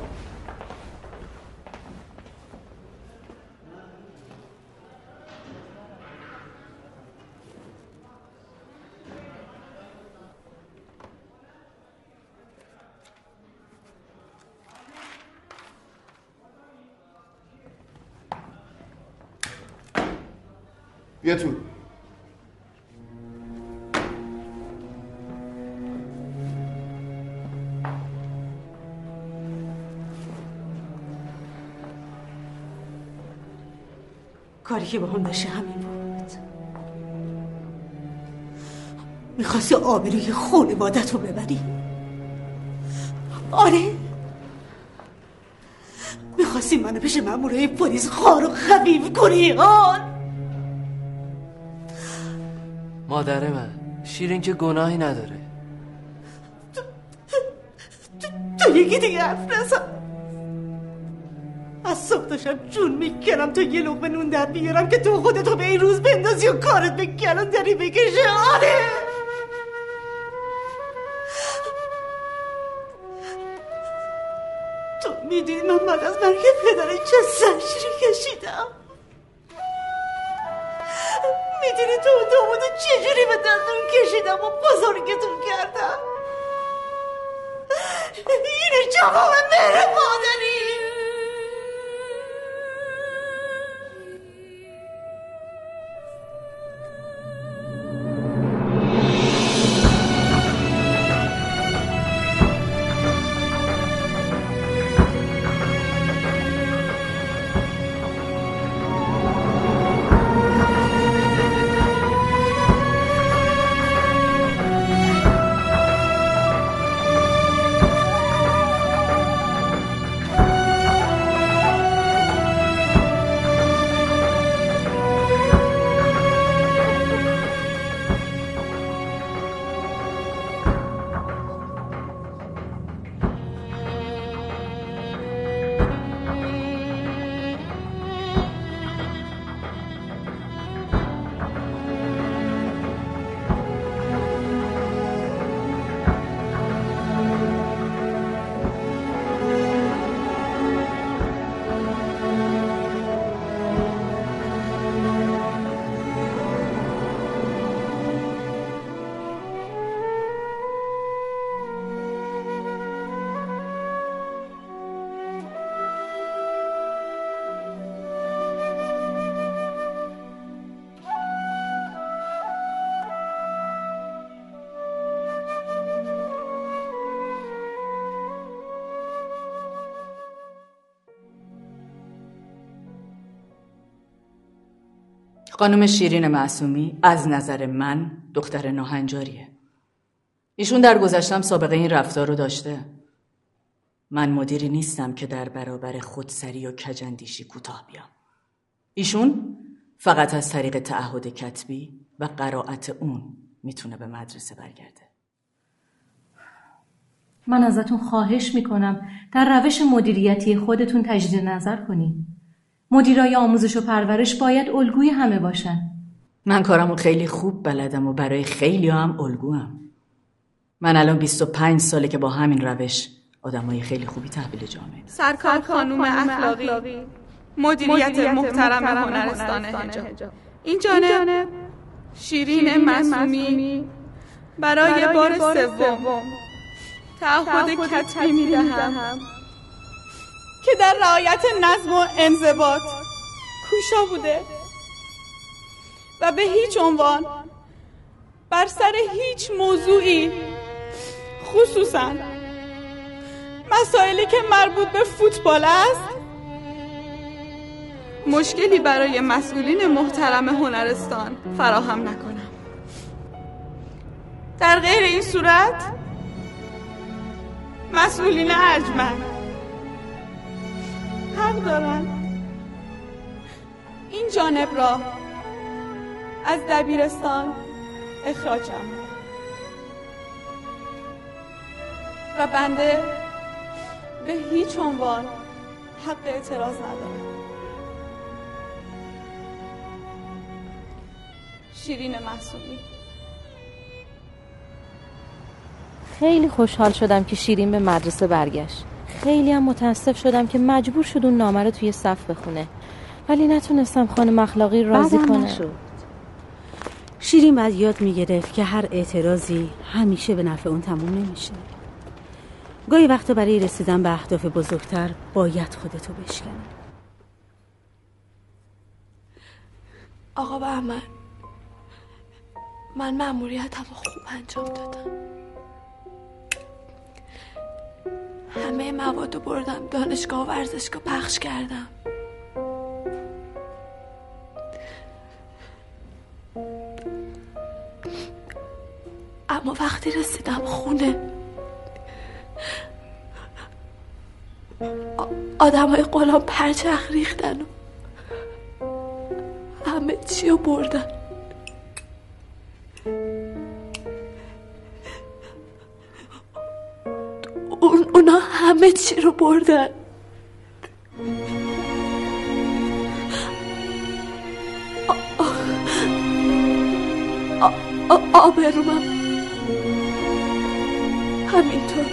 بیا تو کاری که با هم همین بود. می‌خواستی آبروی خانوادت رو ببری؟ آره. می‌خواستی منو پیش مامورای پلیس خار و خفیف کنی آن مادر من شیرین که گناهی نداره. تو یکی دیگه حرف نزن. از صبح جون می‌کنم تا یه لقمه نون در بیارم که تو خودتو به این روز بندازی و کارت به گلون داری بکشه. آره! تو می‌دونی من بعد از مرگ پدر چه زجری کشیدم. می‌دونی تو دامادو چجوری به دندون کشیدم و بزرگتون کردم؟ اینه جواب مهر مادری! خانم شیرین معصومی از نظر من دختر ناهنجاریه. ایشون در گذشتم سابقه این رفتار رو داشته. من مدیری نیستم که در برابر خودسری و کجندیشی کوتاه بیام. ایشون فقط از طریق تعهد کتبی و قرائت اون می‌تونه به مدرسه برگرده. من ازتون خواهش می‌کنم در روش مدیریتی خودتون تجدید نظر کنید. مدیرای آموزش و پرورش باید الگوی همه باشن. من کارمو خیلی خوب بلدم و برای خیلی هم الگوام. من الان 25 ساله که با همین روش آدمای خیلی خوبی تحویل جامعه. سرکار خانوم اخلاقی مدیریت محترم هنرستان حجاب. این جانب شیرین مسئومی برای بار سوم. تعهد کتبی می‌دهم. که در رعایت نظم و انضباط کوشا بوده و به هیچ عنوان بر سر هیچ موضوعی خصوصا مسائلی که مربوط به فوتبال است مشکلی برای مسئولین محترم هنرستان فراهم نکنم. در غیر این صورت مسئولین ارجمند حق دارند این جانب را از دبیرستان اخراجم و بنده به هیچ عنوان حق اعتراض ندارم. شیرین محسومی. خیلی خوشحال شدم که شیرین به مدرسه برگشت. خیلی هم متاسف شدم که مجبور شد اون نامه رو توی صف بخونه. ولی نتونستم خانم اخلاقی راضی کنم. نشد. شیرین بعد یاد می‌گرفت که هر اعتراضی همیشه به نفع اون تموم نمیشه گاهی وقتا برای رسیدن به اهداف بزرگتر باید خودتو بشکنی آقا بهمن من مأموریتم رو خوب انجام دادم همه مواد رو بردم. دانشگاه و ورزشگاه پخش کردم. اما وقتی رسیدم خونه آدم های غلام پرچخ ریختن و همه چی رو بردن. اون اونا همه چی رو بردن. آبرومم. همینطور.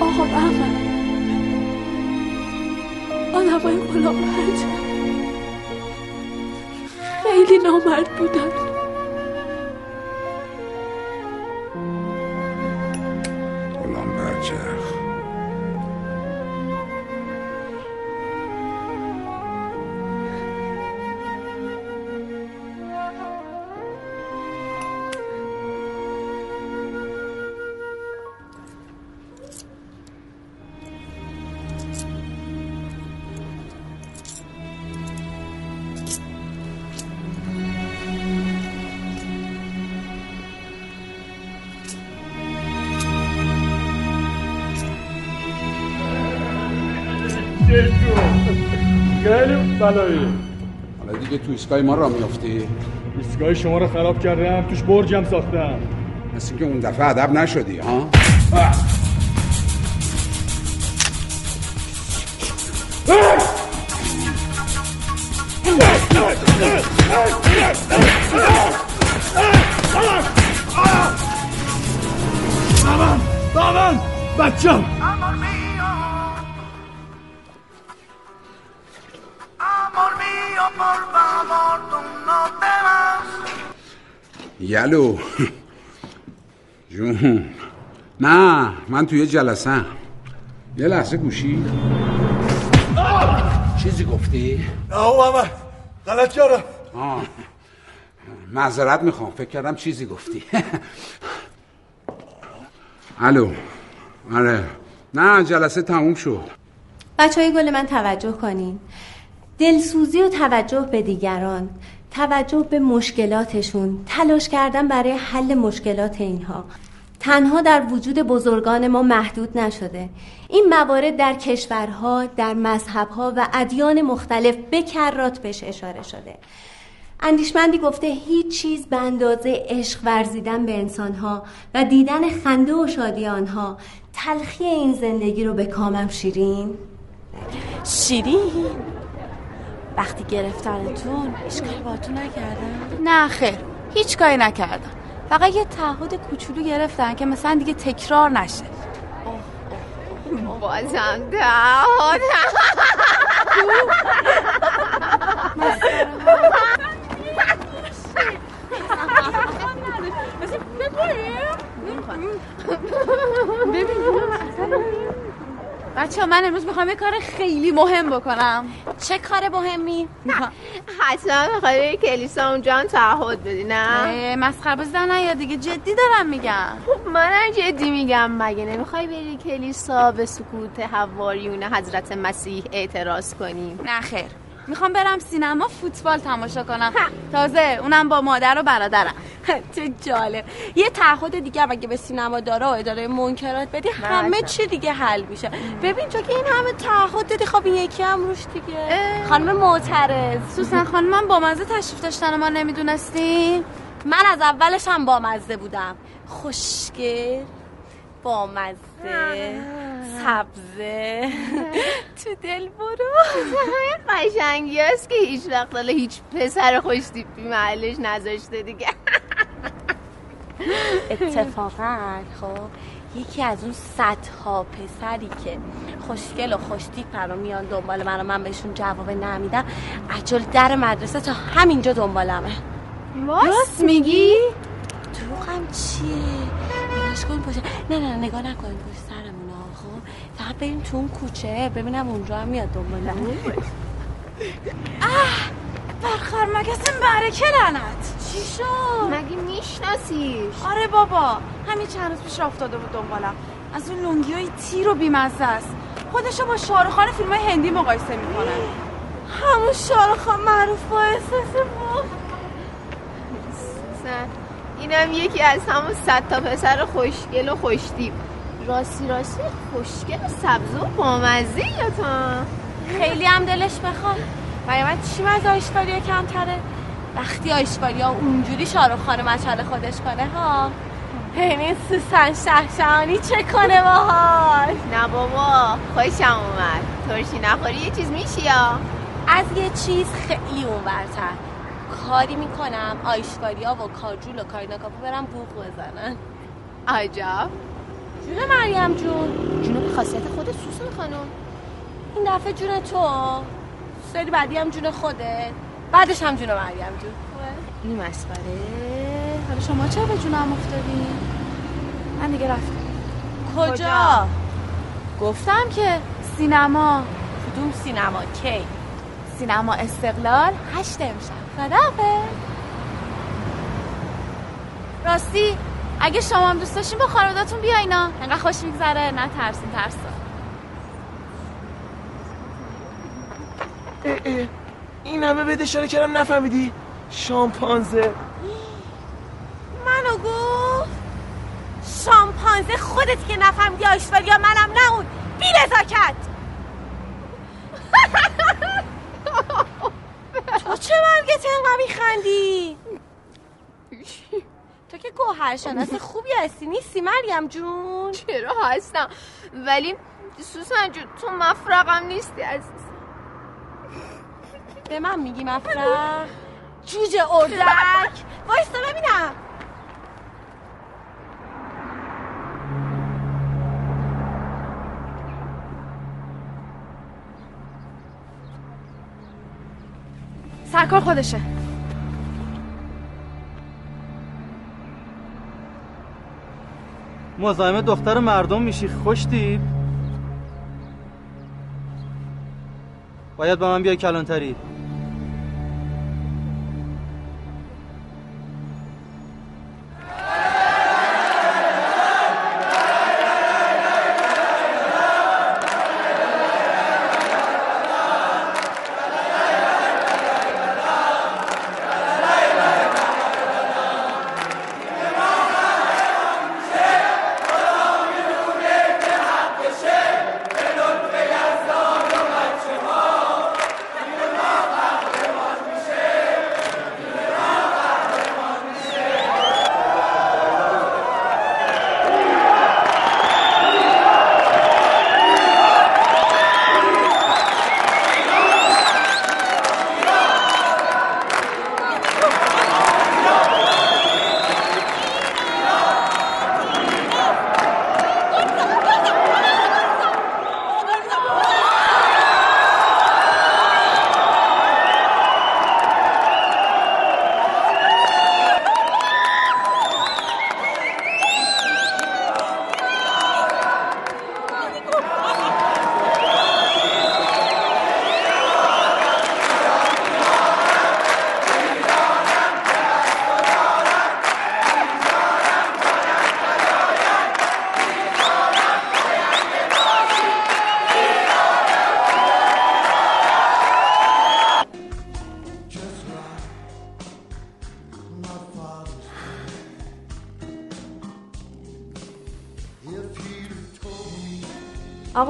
آقا بهمن. آدم های غلام خیلی نامرد بودن. بلایی. حالا دیگه تو ایستگاه ما را میافتی؟ ایستگاه شما رو خراب کردم توش برجم ساختم. مثل اینکه اون دفعه ادب نشدی ها؟ یلو. جون. نه من توی جلسه یه لحظه گوشی. چیزی گفتی؟ نه محمد غلط کردم. آه. معذرت می‌خوام. فکر کردم چیزی گفتی. الو. آره. نه جلسه تموم شد. بچه های گل من توجه کنین. دلسوزی و توجه به دیگران توجه به مشکلاتشون تلاش کردن برای حل مشکلات اینها. تنها در وجود بزرگان ما محدود نشده. این موارد در کشورها در مذهبها و ادیان مختلف به کرات بهش اشاره شده. اندیشمندی گفته هیچ چیز به اندازه عشق ورزیدن به انسانها و دیدن خنده و شادی آنها تلخی این زندگی رو به کامم شیرین. شیرین؟ وقتی گرفتنتون هیچ کاری باتون نکردن؟ نه خیر هیچ کاری نکردم. فقط یه تعهد کوچولو گرفتن که مثلا دیگه تکرار نشه. بازم تعهد بچه من امروز می‌خوام یه کار خیلی مهم بکنم. چه کار مهمی؟ حتما می‌خوای بری کلیسا اونجا هم تعهد بدی نه؟ مسخره بازی در نیا دیگه جدی دارم میگم. منم جدی میگم مگه نمی‌خوای بری کلیسا به سکوت حواریون حضرت مسیح اعتراض کنیم نه خیر. می‌خوام برم سینما فوتبال تماشا کنم. تازه اونم با مادر و برادرم. چه جالب. یه تعهد دیگه هم اگه به سینما داره و اداره منکرات بدی همه چی دیگه حل میشه. ببین چون که این همه تعهد دادی. خب این یکی هم روش دیگه. خانم معترض. سوسن خانم من با مزه تشریف داشتن و ما نمی‌دونستیم. من از اولش هم بامزه بودم. خوشگل. بامزه سبزه. تو دل برو. قشنگی هست که هیچ وقت حالا هیچ پسر خوش تیپی محلش نذاشته دیگه. اتفاقا خب یکی از اون صدها پسری که خوشگل و خوشتیپ رو میان دنبال من و من بهشون جواب نمیدم عجل در مدرسه تا همینجا دنبالمه. راست میگی؟ دروغم چیه؟ نگاش کن پشت نه نه نگاه نکنیم پشت سرمون خب فقط بریم تو اون کوچه ببینم اونجا هم میاد دنبالم اه برخار مگسیم برکه لعنت؟ چی شد؟ مگه میشناسیش؟ آره بابا همین چند روز پیش افتاده بود دنبالم. از اون لنگی های تیر و بیمزه است. خودشو با شاروخان فیلم های هندی مقایسه می‌کنه. همون شاروخان معروف با احساس ما. اینم یکی از همون صد تا پسر خوشگل و خوشتیپ. راستی راستی. خوشگل و سبز و بامزه یا تا خیلی هم دلش بخواد. من چیم از آیشکاریا کمتره؟ وقتی آیشکاریا اونجوری شاروخان مچل خودش کنه ها؟ این سوسن شهشانی چه کنه باهاش؟ نه بابا خوشم اومد. ترشی نخوری یه چیز میشی یا؟ از یه چیز خیلی اونورتر. کاری می‌کنم آیشکاریا و کاجول و کارینا کاپو برم بوق بزنن. عجب. جون مریم جون. جونو به خاصیت خود سوسن خانم. این دفعه جون تو. سری بعدی هم جون خودت بعدش هم جون مریم جون. این مسخره حالا شما چرا به جونم افتادی؟ من دیگه رفتم. کجا؟ گفتم که سینما. کدوم سینما؟ کی؟ سینما استقلال هشت امشب. خدافه راستی اگه شما هم دوست داشتین با خانوادتون بیاینا انقدر خوش میگذره. نه ترسین ترسا. اه اه. این همه بهت اشاره کردم نفهمیدی؟ شامپانزه. منو گفت شامپانزه خودت که نفهمیدی آیشوریا منم نه اون بی نزاکت تو چه مرگت انقدر میخندی تو که گوهرشناس خوبی هستی نیستی مریم جون؟ چرا هستم؟ ولی سوسن جون تو مفرقم نیستی عزیز. به من میگی مفرق؟ جوجه اردک؟ وایستا ببینم. سرکار خودشه. مزاحم دختر مردم میشی خوش تیپ باید با من بیای کلانتری.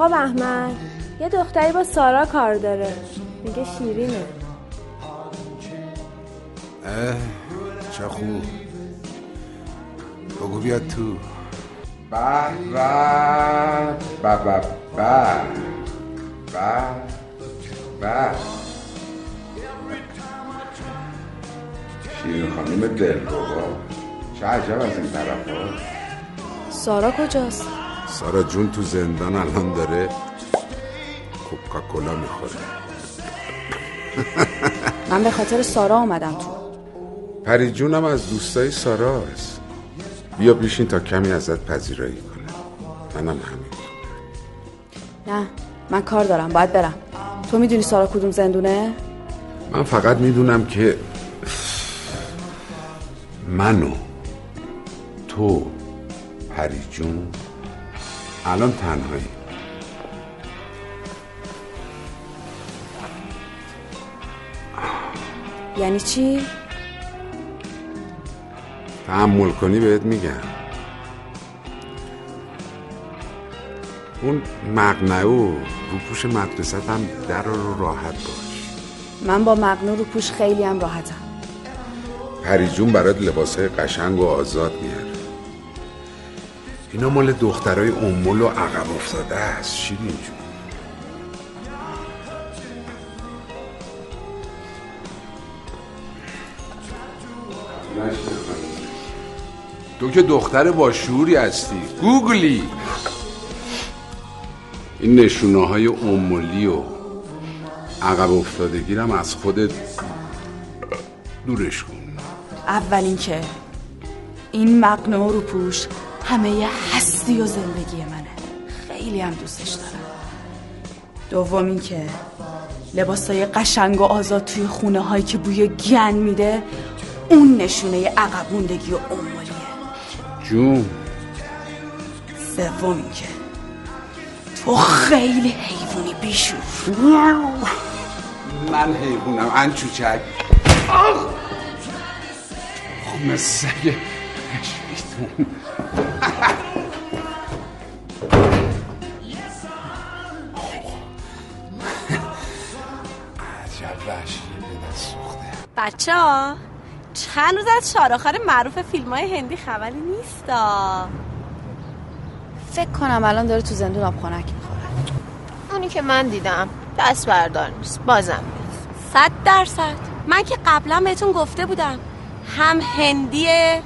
آقا بهمن یه دختری با سارا کار داره. میگه شیرینه. اه چه خوب. بگو بیاد تو. به به به به به به. به شیرین خانم دلربا چه عجب از این طرف ها. سارا کجاست؟ سارا جون تو زندان الان داره کوکاکولا می‌خوره. من به خاطر سارا اومدم تو. پری جونم از دوستای ساراست بیا بیشین تا کمی ازت پذیرایی کنه منم همین. نه من کار دارم باید برم. تو می‌دونی سارا کدوم زندونه؟ من فقط می‌دونم که منو تو پری جون الان تنهایی. یعنی چی؟ تحمل کنی بهت میگم. اون مقنعه و روپوش مدرسه هم در رو راحت باش. من با مقنون رو پوش خیلی هم راحتم. پریجون برات لباسهای قشنگ و آزاد میاره اینا مال دخترای امول و عقب افتاده است. شیرین جون تو که دختر با شعوری هستی. گوگلی. این نشونه های امولی و عقب افتادگی هم از خودت دورش کن. اول اینکه این مقنعه رو پوش همه هستی و زندگی منه. خیلی هم دوستش دارم. دوم اینکه لباسای قشنگ و آزاد توی خونه هایی که بوی گن میده اون نشونه عقب موندگی و امولیه جون. سوم اینکه تو خیلی حیوانی بیشور. من حیوانم انچوچک. خونه سگ بچه ها چند روز از شاراخر معروف فیلم های هندی خبری نیستا. فکر کنم الان داره تو زندون آب خنک می‌خوره. اونی که من دیدم دست بردار نیست بازم نیست. صد درصد. من که قبلا بهتون گفته بودم هم هندیه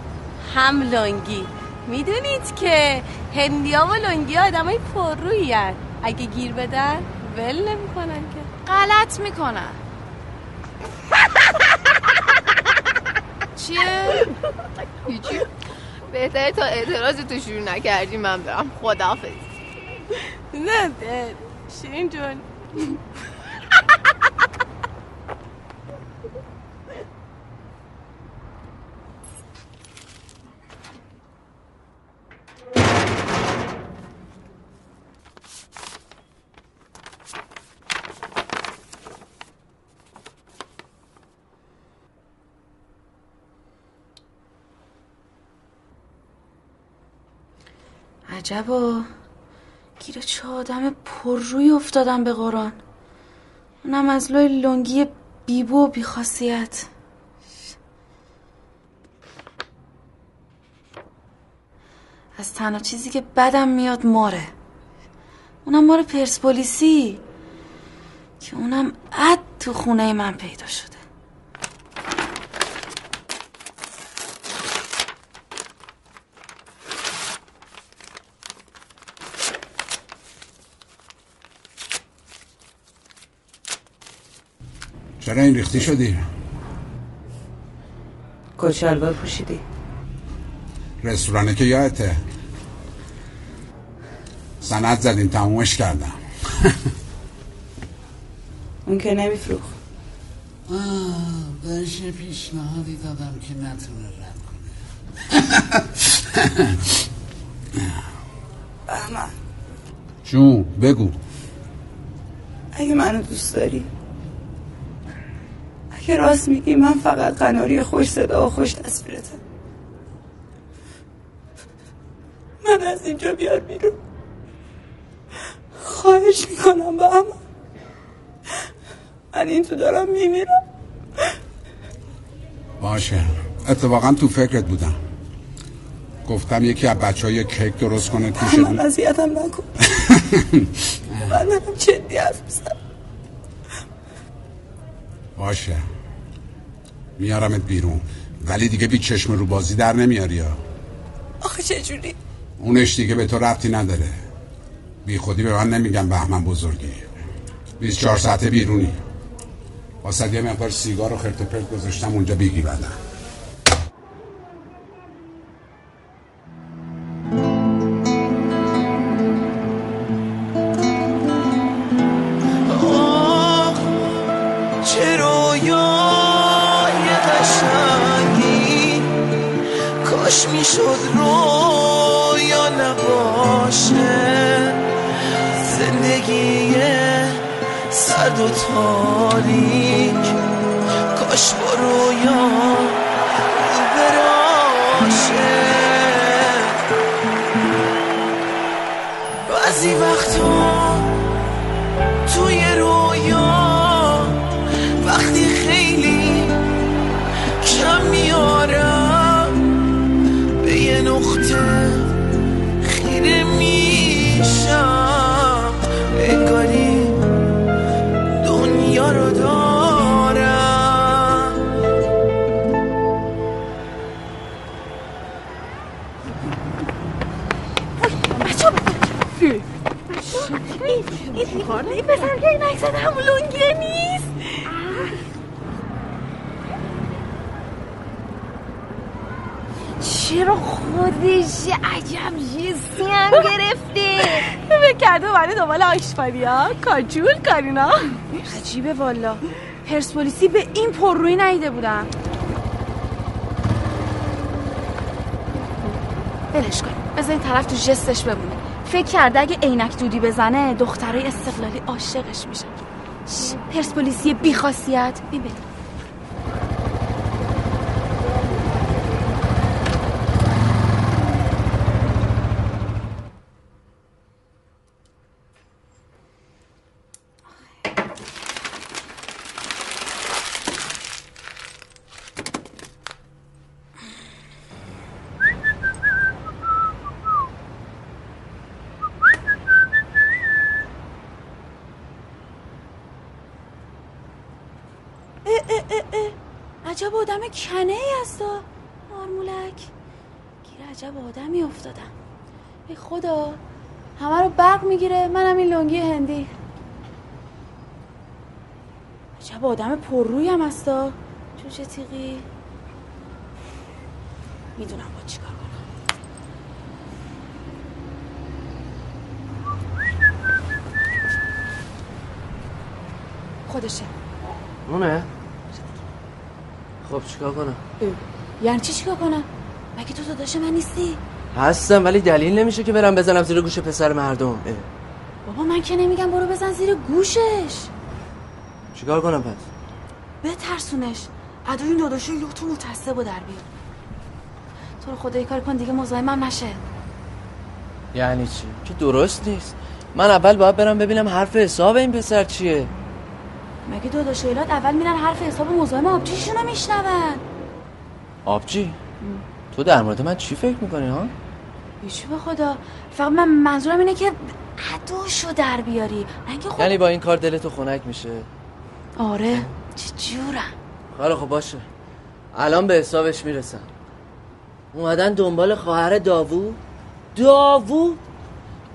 هم لنگی. می‌دونید که هندیا و لنگی آدم های پررویی اگه گیر بدن ول نمی‌کنن که. غلط می‌کنن. چیه؟ هیچی. بهتره تا اعتراض تو شروع نکردی من برم. خداحافظ. نه شیرین جون. عجبا. گیر چه آدم پرروی افتادم به قرآن. اونم از لای لنگی بیبو و بیخاصیت. از تنها چیزی که بدم میاد ماره. اونم مار پرسپولیسی. که اونم اد تو خونه من پیدا شده. چرا این ریختی شدی؟ کچلوار پوشیدی. رستورانه که یادته. سند زدیم تمومش کردم. اون که نمیفروخت. بهش پیشنهادی دادم که نتونه رد بهمن. جون بگو. اگه منو دوست داری. اگه راست میگی من فقط قناری خوش صدا و خوش تصویرتم من از اینجا بیار بیرون. خواهش می‌کنم به هم. من این تو دارم میمیرم. باشه. اتفاقا تو فکرت بودم. گفتم یکی از بچه های کیک درست کنه توش من. اذیتم نکن. من دارم جدی حرف می‌زنم. باشه. میارمت بیرون. ولی دیگه بی چشم رو بازی در نمیاری ها. آخه چجوری اونش دیگه به تو ربطی نداره. بی خودی به من نمیگم بهمن بزرگی. 24 ساعته بیرونی. واسه یه مقدار سیگار و خرت و پرت گذاشتم اونجا بگی بدن. کاجول کارینا. عجیبه والا. پرسپولیسی به این پررویی نیده بودم. ولش کن. بذار این طرف تو جستش بمونه. فکر کرده اگه عینک دودی بزنه دخترای استقلالی عاشقش میشن پرسپولیسی بیخاصیت. ببین اه اه اه اه. عجب آدم کنه ای هستا مارمولک گیر عجب آدمی افتادم. ای خدا همه رو برق می‌گیره. منم این لنگی هندی. عجب آدم پرروی هم هستا جوجه تیغی. می‌دونم با چیکار کنم. خودشه. اونه؟ خب چیکار کنم؟ یعنی چی چیکار کنم؟ مگه تو داداش من نیستی؟ هستم ولی دلیل نمیشه که برم بزنم زیر گوش پسر مردم. اه. بابا من که نمیگم برو بزن زیر گوشش. چیکار کنم پس؟ بترسونش. عدو این داداشو یه تو متعصب و در بیار. تو رو خدا یه کار کن دیگه مزاحمم نشه. یعنی چی؟ که درست نیست. من اول باید برم ببینم حرف حساب این پسر چیه. مگه داداش ایلات اول میرن حرف حساب مزاحم آبجیشون رو میشنون؟ آبجی؟ تو در مورد من چی فکر می‌کنی ها؟ بیچو به خدا فقط من منظورم اینه که عدوشو در بیاری. من که خب یعنی با این کار دلتو خنک میشه. آره چه جورم. خیلی خب باشه. الان به حسابش می‌رسم. اومدن دنبال خواهر داوود؟ داوود؟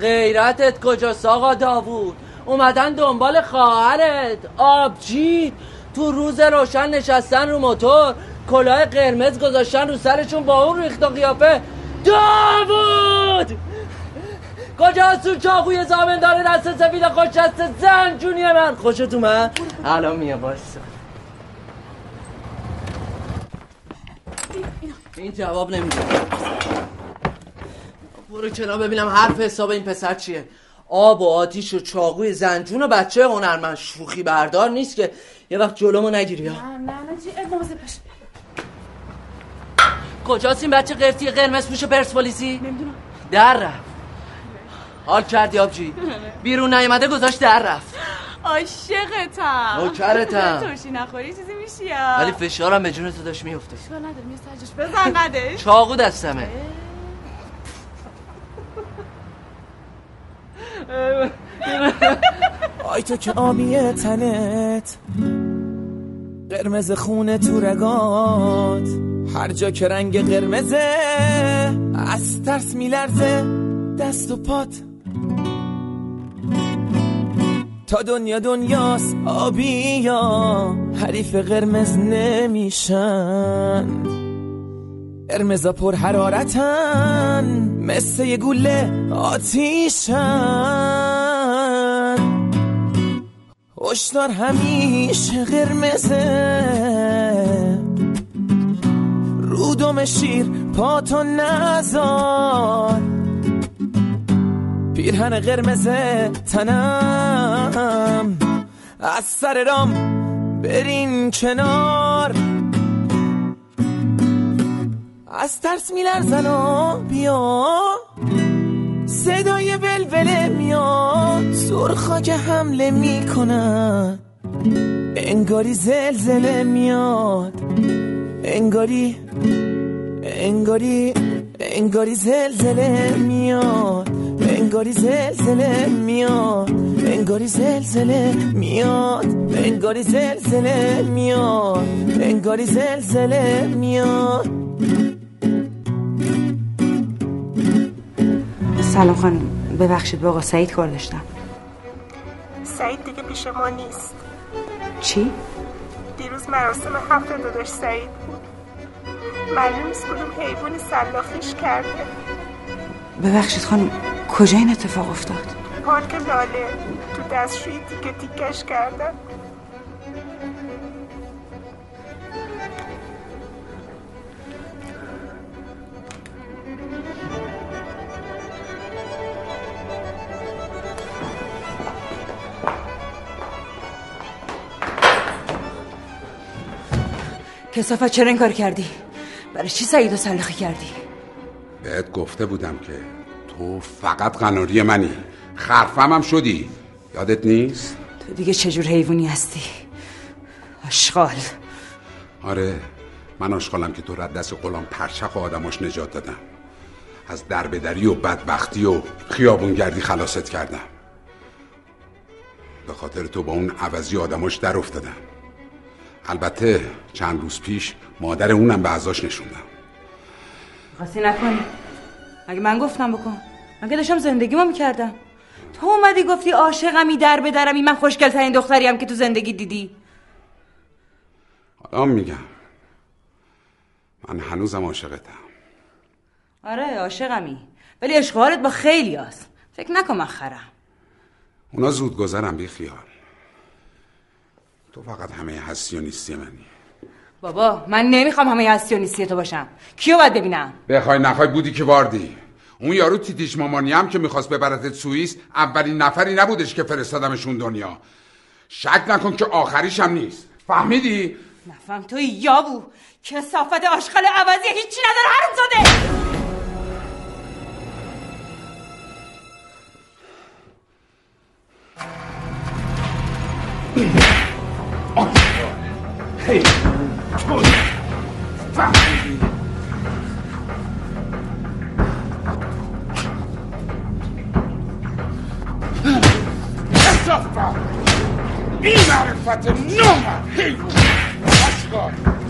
غیرتت کجاست آقا داوود؟ اومدن دنبال خواهرت. آبجی تو روز روشن نشستن رو موتور. کلاه قرمز گذاشتن رو سرشون با اون ریخت و قیافه. داوود! کجاست اون چاقوی زامن داره دست سفید خوش دست زنجونی من. خوشت اومد؟ الان میه باشا این جواب نمیده. برو کنار ببینم حرف حساب این پسر چیه. آب و آتیش و چاقوی زنجون و بچه هنرمند. شوخی بردار نیست که یه وقت جلومو نگیری ها نه نه نه باش کجاست این بچه قرتی قرمز پوش پرسپولیسی؟ نمی‌دونم. در رفت. حال کردی آبجی. بیرون نیومده گذاشت در رفت. عاشقتم. نوکرتم. توشی نخوری چیزی میشی ولی فشارم به جون تو داشت میفته اشکال نداره می سرجش بزن ندش چاقو دستمه. آی تو که آبی تنت قرمز خونه تو رگات. هر جا که رنگ قرمزه از ترس میلرزه دست و پات. تا دنیا دنیاست آبی یا حریف قرمز نمیشن. قرمزا پر حرارتن مثل یه گوله آتیشن. هشدار همیشه قرمزه. رودم شیر پاتو نزار. پیرهن قرمز تنم. از سر رام برین کنار. از ترس میلرزن و بیا. صدای ولوله میاد. که حمله می‌کنن. انگاری زلزله میاد. انگاری انگاری انگاری زلزله میاد. انگاری زلزله میاد. انگاری زلزله میاد. انگاری زلزله میاد. انگاری زلزله میاد. سلام خانم ببخشید با آقا سعید کار داشتم. سعید دیگه پیش ما نیست. چی؟ دیروز مراسم هفت داداش سعید بود. معلوم نیست کدوم حیوانی سلاخیش کرده. ببخشید خانم کجا این اتفاق افتاد؟ پارک لاله. تو دستشویی تیکه تیکش کردن کسافت چرا این کار کردی؟ برای چی سعید و سلاخی کردی؟ بهت گفته بودم که تو فقط قناری منی خرفم هم شدی یادت نیست؟ تو دیگه چجور حیوانی هستی؟ اشغال آره من آشغالم که تو را دست غلام پرچق و آدماش نجات دادم از دربدری و بدبختی و خیابونگردی خلاصت کردم به خاطر تو با اون عوضی آدماش در افتادم البته چند روز پیش مادر اونم به ازاش نشوندم قصی نکنی. اگه من گفتم بکن؟ من که داشتم زندگیمو می‌کردم؟ تو اومدی گفتی عاشقمی در به درمی. من خوشگل ترین دختریم که تو زندگی دیدی. حالا میگم. من هنوزم عاشقتم. آره عاشقمی. ولی اشغالت با خیلی هست فکر نکن من خرم اونا زود گذرم بی خیال. تو فقط همه هستی و نیستی منی. بابا من نمی‌خوام همه هستی و نیستی تو باشم. کیو باید ببینم؟ بخوای نخوای بودی که واردی. اون یارو تیتیش مامانی هم که می‌خواست ببرتت سوئیس اولین نفری نبودش که فرستادمشون دنیا. شک نکن که آخریش هم نیست. فهمیدی؟ نفهم تو یابو. کسافت آشغال عوضی هیچی نداره حروم زاده کسافت بی معرفت نومد حیوان اشغال از آدم های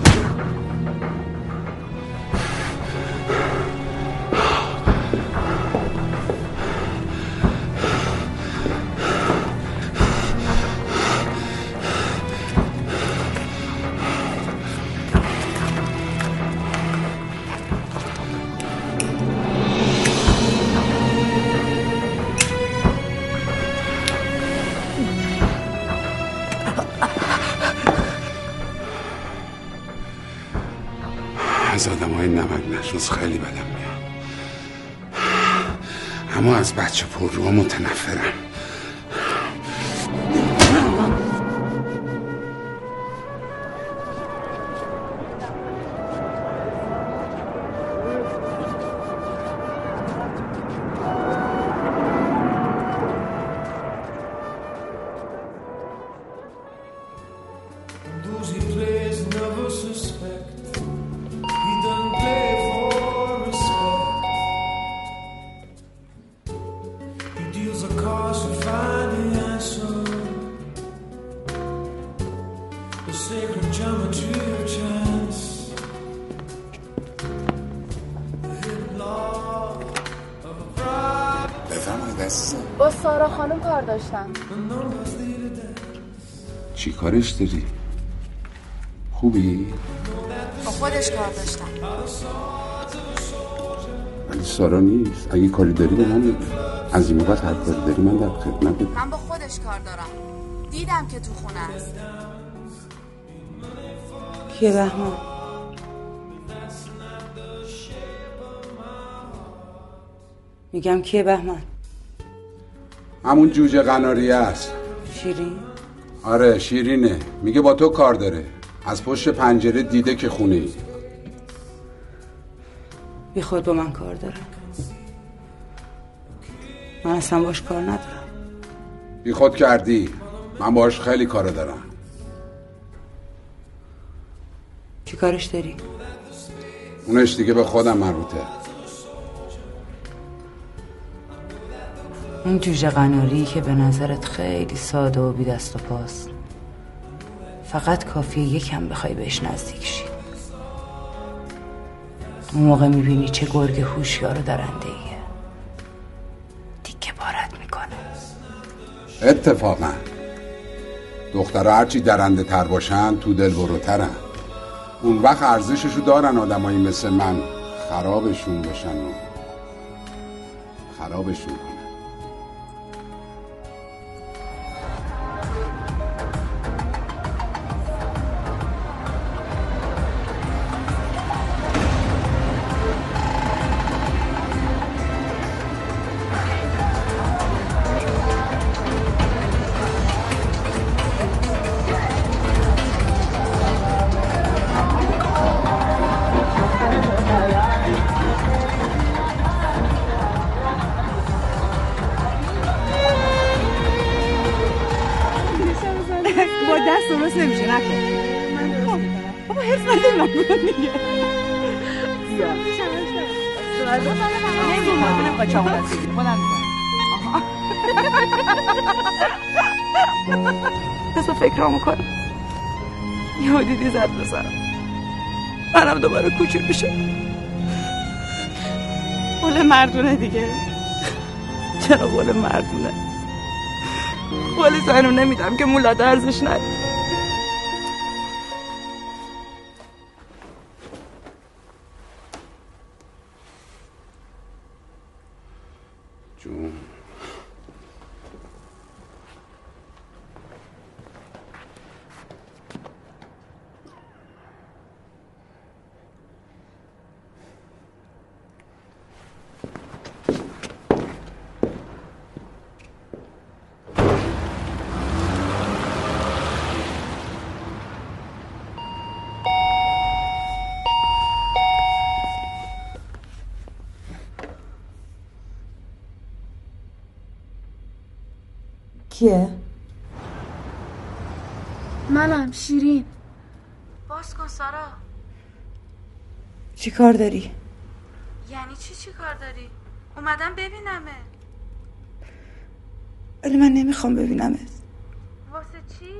نمک نشوز خیلی بدم میاد. اما از بچه پر رو متنفرم. کارش داری؟ خوبی؟ با خودش کار داشتم. ولی سارا نیست. اگه کاری داری به من از این موقع هر کاری داری من در خدمت من با خودش کار دارم. دیدم که تو خونه است. کیه بهمان میگم کیه بهمان همون جوجه قناری است. شیرین؟ آره شیرینه. میگه با تو کار داره. از پشت پنجره دیده که خونه ای بی خود با من کار داره. من اصلا باش کار ندارم. بی خود کردی. من باش خیلی کار دارم. چی کارش داری؟ اونش دیگه به خودم مربوطه. اون جوجه قناری که به نظرت خیلی ساده و بی دست و پاست. فقط کافیه یکم بخوای بهش نزدیک شی. اون موقع می‌بینی چه گرگ هوشیار و درنده ایه دیگه بارت می‌کنه. اتفاقا. دخترها هرچی درنده تر باشن تو دل بروترن اون وقت ارزششو دارن آدمایی مثل من. خرابشون باشن و خرابشون. منم دوباره کوچول میشه قول مردونه دیگه. چرا قول مردونه؟ قول زنو نمیدم که مولا ارزش نداره. کیه؟ منم شیرین باز کن سارا چی کار داری؟ یعنی چی چی کار داری؟ اومدم ببینمه ولی من نمی‌خوام ببینمت واسه چی؟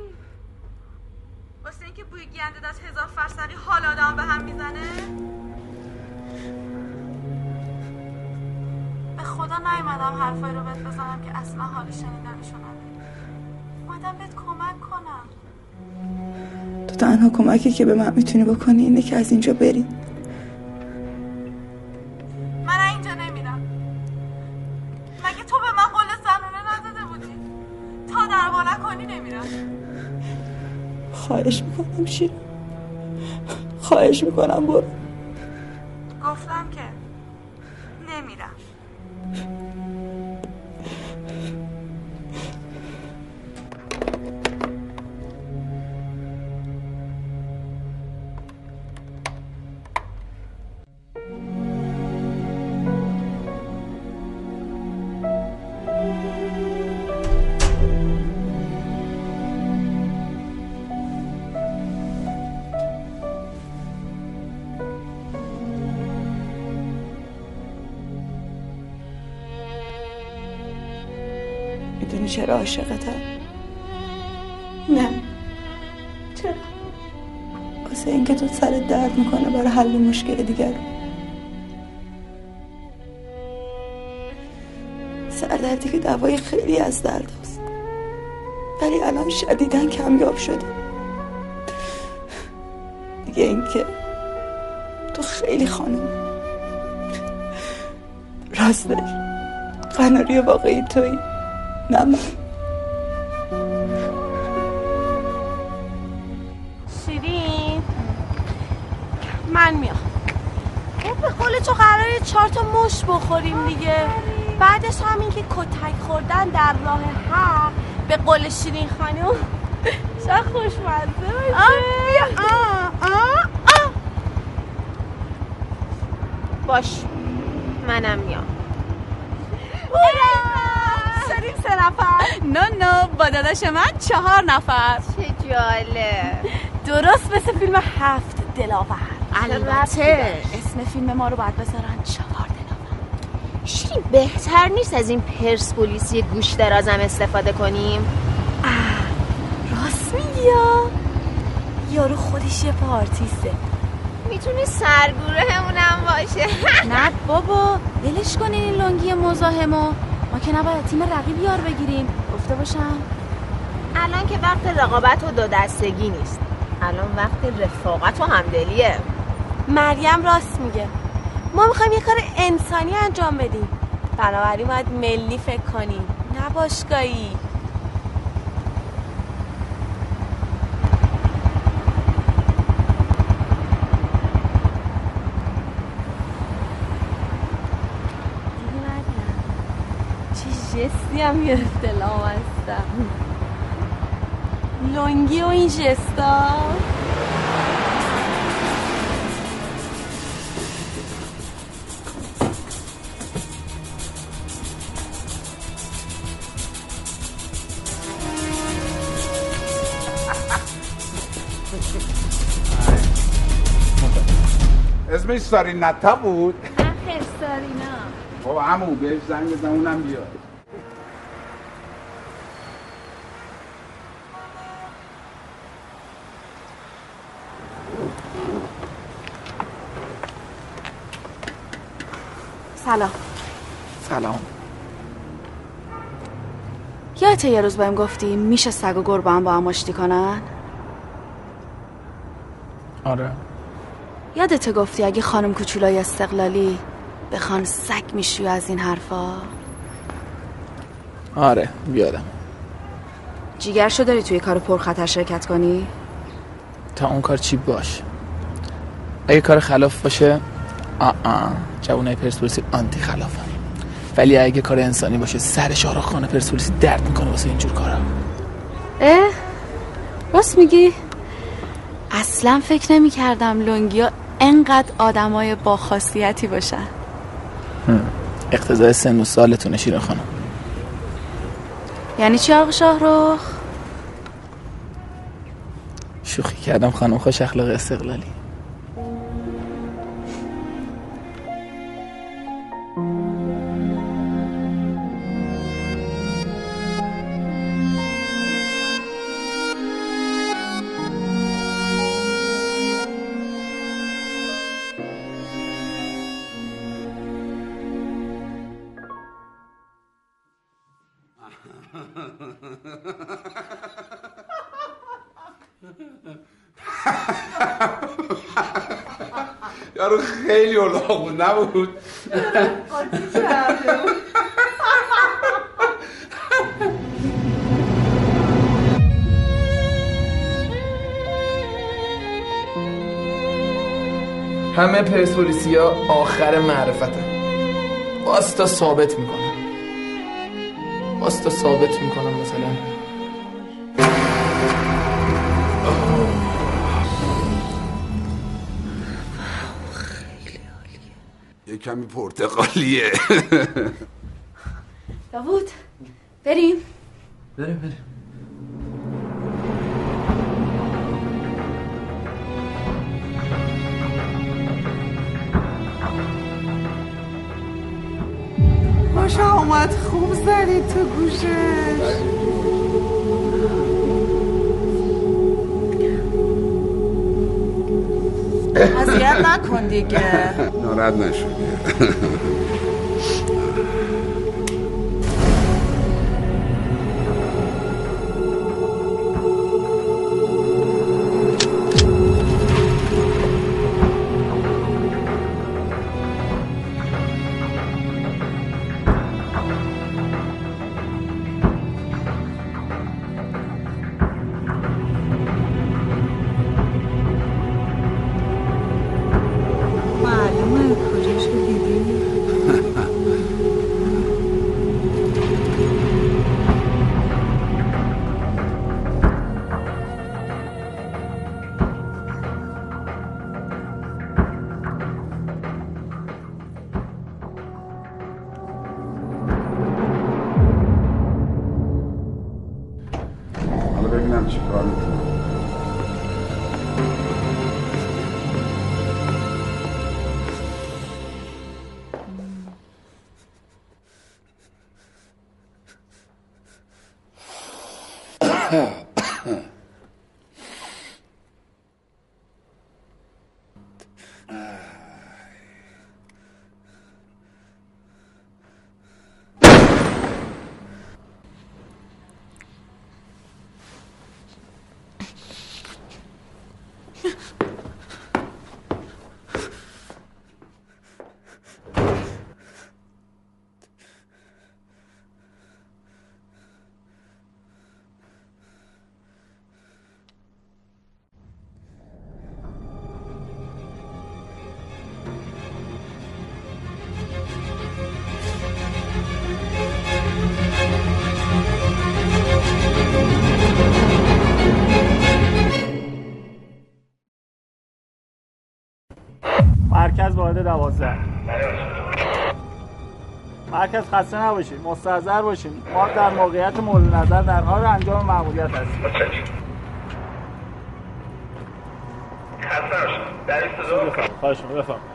واسه اینکه بوی گنده از هزار فرسنی حال آدم به هم می‌زنه؟ به خدا نیومدم حرفایی رو بهت بزنم که اصلا حال شنیدنشو نداری. اومدم بهت کمک کنم. تو تنها کمکی که به من می‌تونی بکنی اینه که از اینجا بری. من اینجا نمیرم. مگه تو به من قول زنونه نداده بودی؟ تا دعوا نکنی نمیرم. خواهش می‌کنم شیر خواهش می‌کنم برو. چرا عاشقتم نه. چرا؟ واسه اینکه تو سرت درد می‌کنه برای حل مشکل دیگر. سردردی که دوای خیلی از درد است ولی الان شدیدن کمیاب شده. دیگه اینکه تو خیلی خانم. راستش قناری واقعی توی من شیرین؟ من میام. به قول تو قراره چهار تا مش بخوریم دیگه. بعدش همین که کتک خوردن در راه حق به قول شیرین خانم. شاید خوشمزه باشه. آه، آه آه آه. باش. منم میام شدیم سه نفر نه نه با داداش من چهار نفر. چه جالب. درست مثل فیلم هفت دلاور. البته. اسم فیلم ما رو باید بذارن چهار شیرین بهتر نیست از این پرسپولیسی گوش درازم استفاده کنیم؟ راست میگی یا؟ یارو خودش یه پارتیسته می‌تونه سرگوره همونم باشه. نه بابا ولش کنین این لنگی مزاحمو. ما که نباید تیم رقیب یار بگیریم. باشم؟ الان که وقت رقابت و دو دستگی نیست. الان وقت رفاقت و همدلیه. مریم راست میگه. ما می‌خوایم یه کار انسانی انجام بدیم. بنابراین باید ملی فکر کنیم نه باشگاهی. جستی هم گرفته لامستم لنگی و این جستا اسمش سارینتا بود آخر سارینا. خب همون بهش زنگ بزن اونم بیاد. سلام. سلام. یادت یه روز بهم گفتی میشه سگ و گربه هم با هم آشتی کنن؟ آره. یادت گفتی اگه خانم کوچولای استقلالی بخوان سگ میشی از این حرفا؟ آره بیادم جیگرشو داری توی کار پرخطر شرکت کنی؟ تا اون کار چی باش. اگه کار خلاف باشه آ آ جوانای پرسپولیسی آنتی خلافن ولی اگه کار انسانی باشه سر شاهرخ خانه پرسپولیسی درد می‌کنه واسه اینجور کارا. اه راست میگی؟ اصلا فکر نمی کردم لنگیا انقدر آدمای با خاصیتی باشن اقتضای سن و سالتونه شیرین خانم یعنی چی آقا شاهرخ؟ شوخی کردم خانم خوش اخلاق استقلالی. خیلی اولاغ بود نبود. همه پرسپولیسی ها آخر معرفتن واستا ثابت می‌کنم. واستا ثابت می‌کنم مثلا. کمی پرتقالیه داوود بریم. بریم بریم. خوش آمد خوب زدی تو گوشش. اذیت نکن دیگه. ناراحت نشو مرکز وارد دوازده. مرکز خسته نباشید مستحضر باشید ما در موقعیت مورد نظر در حال انجام مأموریت هستیم. خواهش می‌کنم.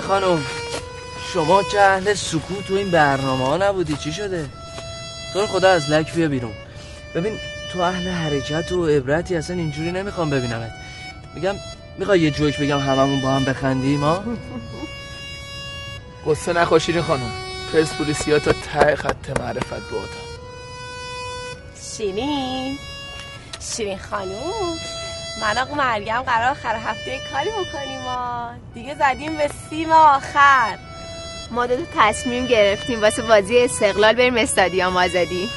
خانم شما که اهل سکوت تو این برنامه ها نبودی چی شده؟ تو رو خدا از لک بیا بیرون. ببین تو اهل حرکت و عبرتی اصلا اینجوری نمی‌خوام ببینمت. میگم می‌خوای یه جوک بگم هممون با هم بخندیم ها؟ قصه نخواشیری خانم. پرسپولیسیا تا ته خط معرفت با شیرین شیرین خانوم من آقا مریم قرار آخر هفته کاری بکنیم ما. دیگه زدیم به سیم آخر. ما دو تصمیم گرفتیم واسه بازی استقلال بریم استادیوم آزادی.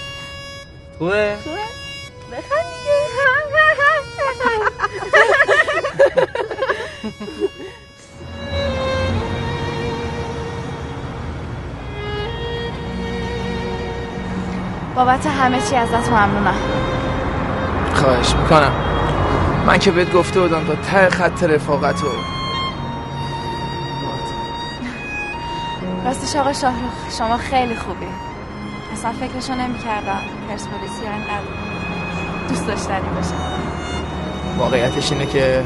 خوبه؟ خوبه؟ بخند دیگه. بابت همه چی ازت ممنونم. خواهش می‌کنم. من که بهت گفته بودم تا ته خط رفاقت و راستش آقا شاهروخ شما خیلی خوبی. اصلا فکرشو نمی کردم پرسپولیسی اینقدر دوست داشتنی باشه. واقعیتش اینه که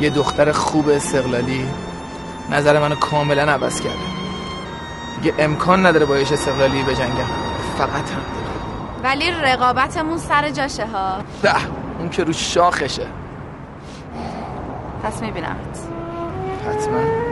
یه دختر خوب استقلالی نظر منو کاملا عوض کرده. دیگه امکان نداره با یش استقلالی بجنگم. فقط هم. ولی رقابتمون سر جاشه ها. ده اون که رو شاخشه. پس میبینمت حتما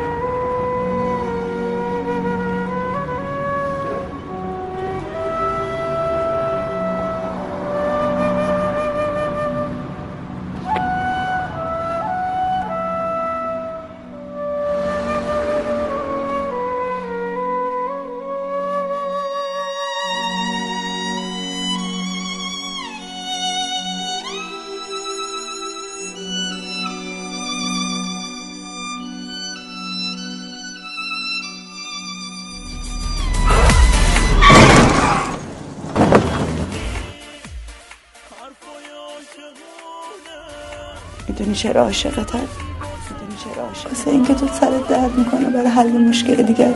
چرا عاشقتم می‌دونی چرا واسه اینکه تو سرت درد می‌کنه برای حل مشکل دیگر.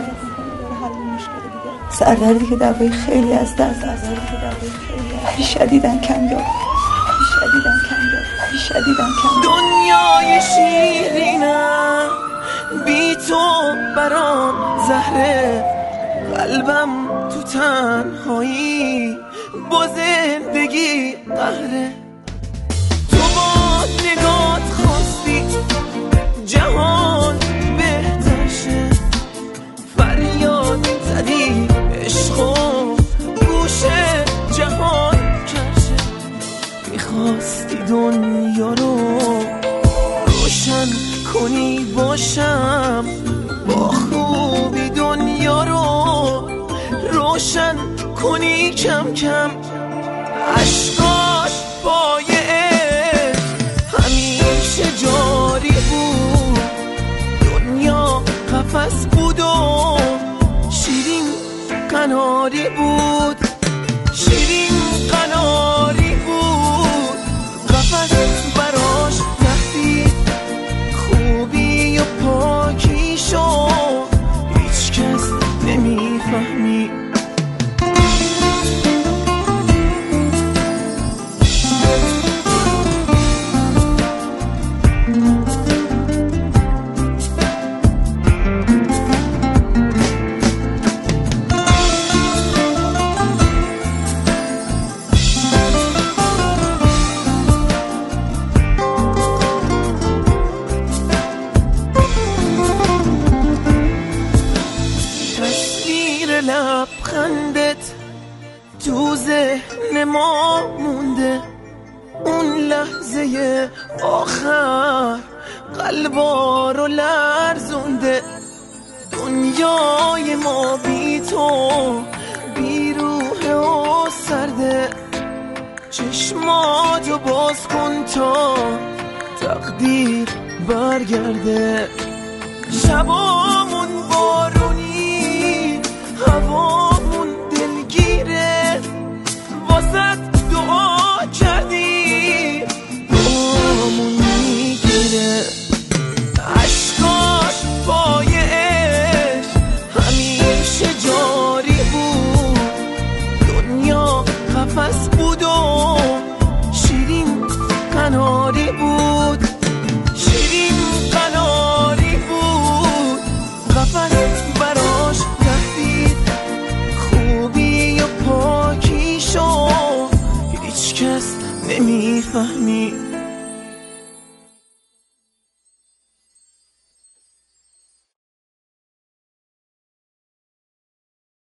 سردردی که دوای خیلی از درد سردردی که شدیدن کمیاب. شدیدن کمیاب. شدیدن کمیاب. دنیای شیرینم زهره. قلبم تو تنهایی با زندگی قهره. دنیا رو روشن کنی باشم. با خوبی دنیا رو روشن کنی کم کم. عشقاش عشق همیشه جاری بود. دنیا قفس بود و شیرین قناری بود. آخر قلبا رو لرزونده. دنیای ما بی تو بی روح و سرده. چشماتو باز کن تا تقدیر برگرده. شبامون خوبی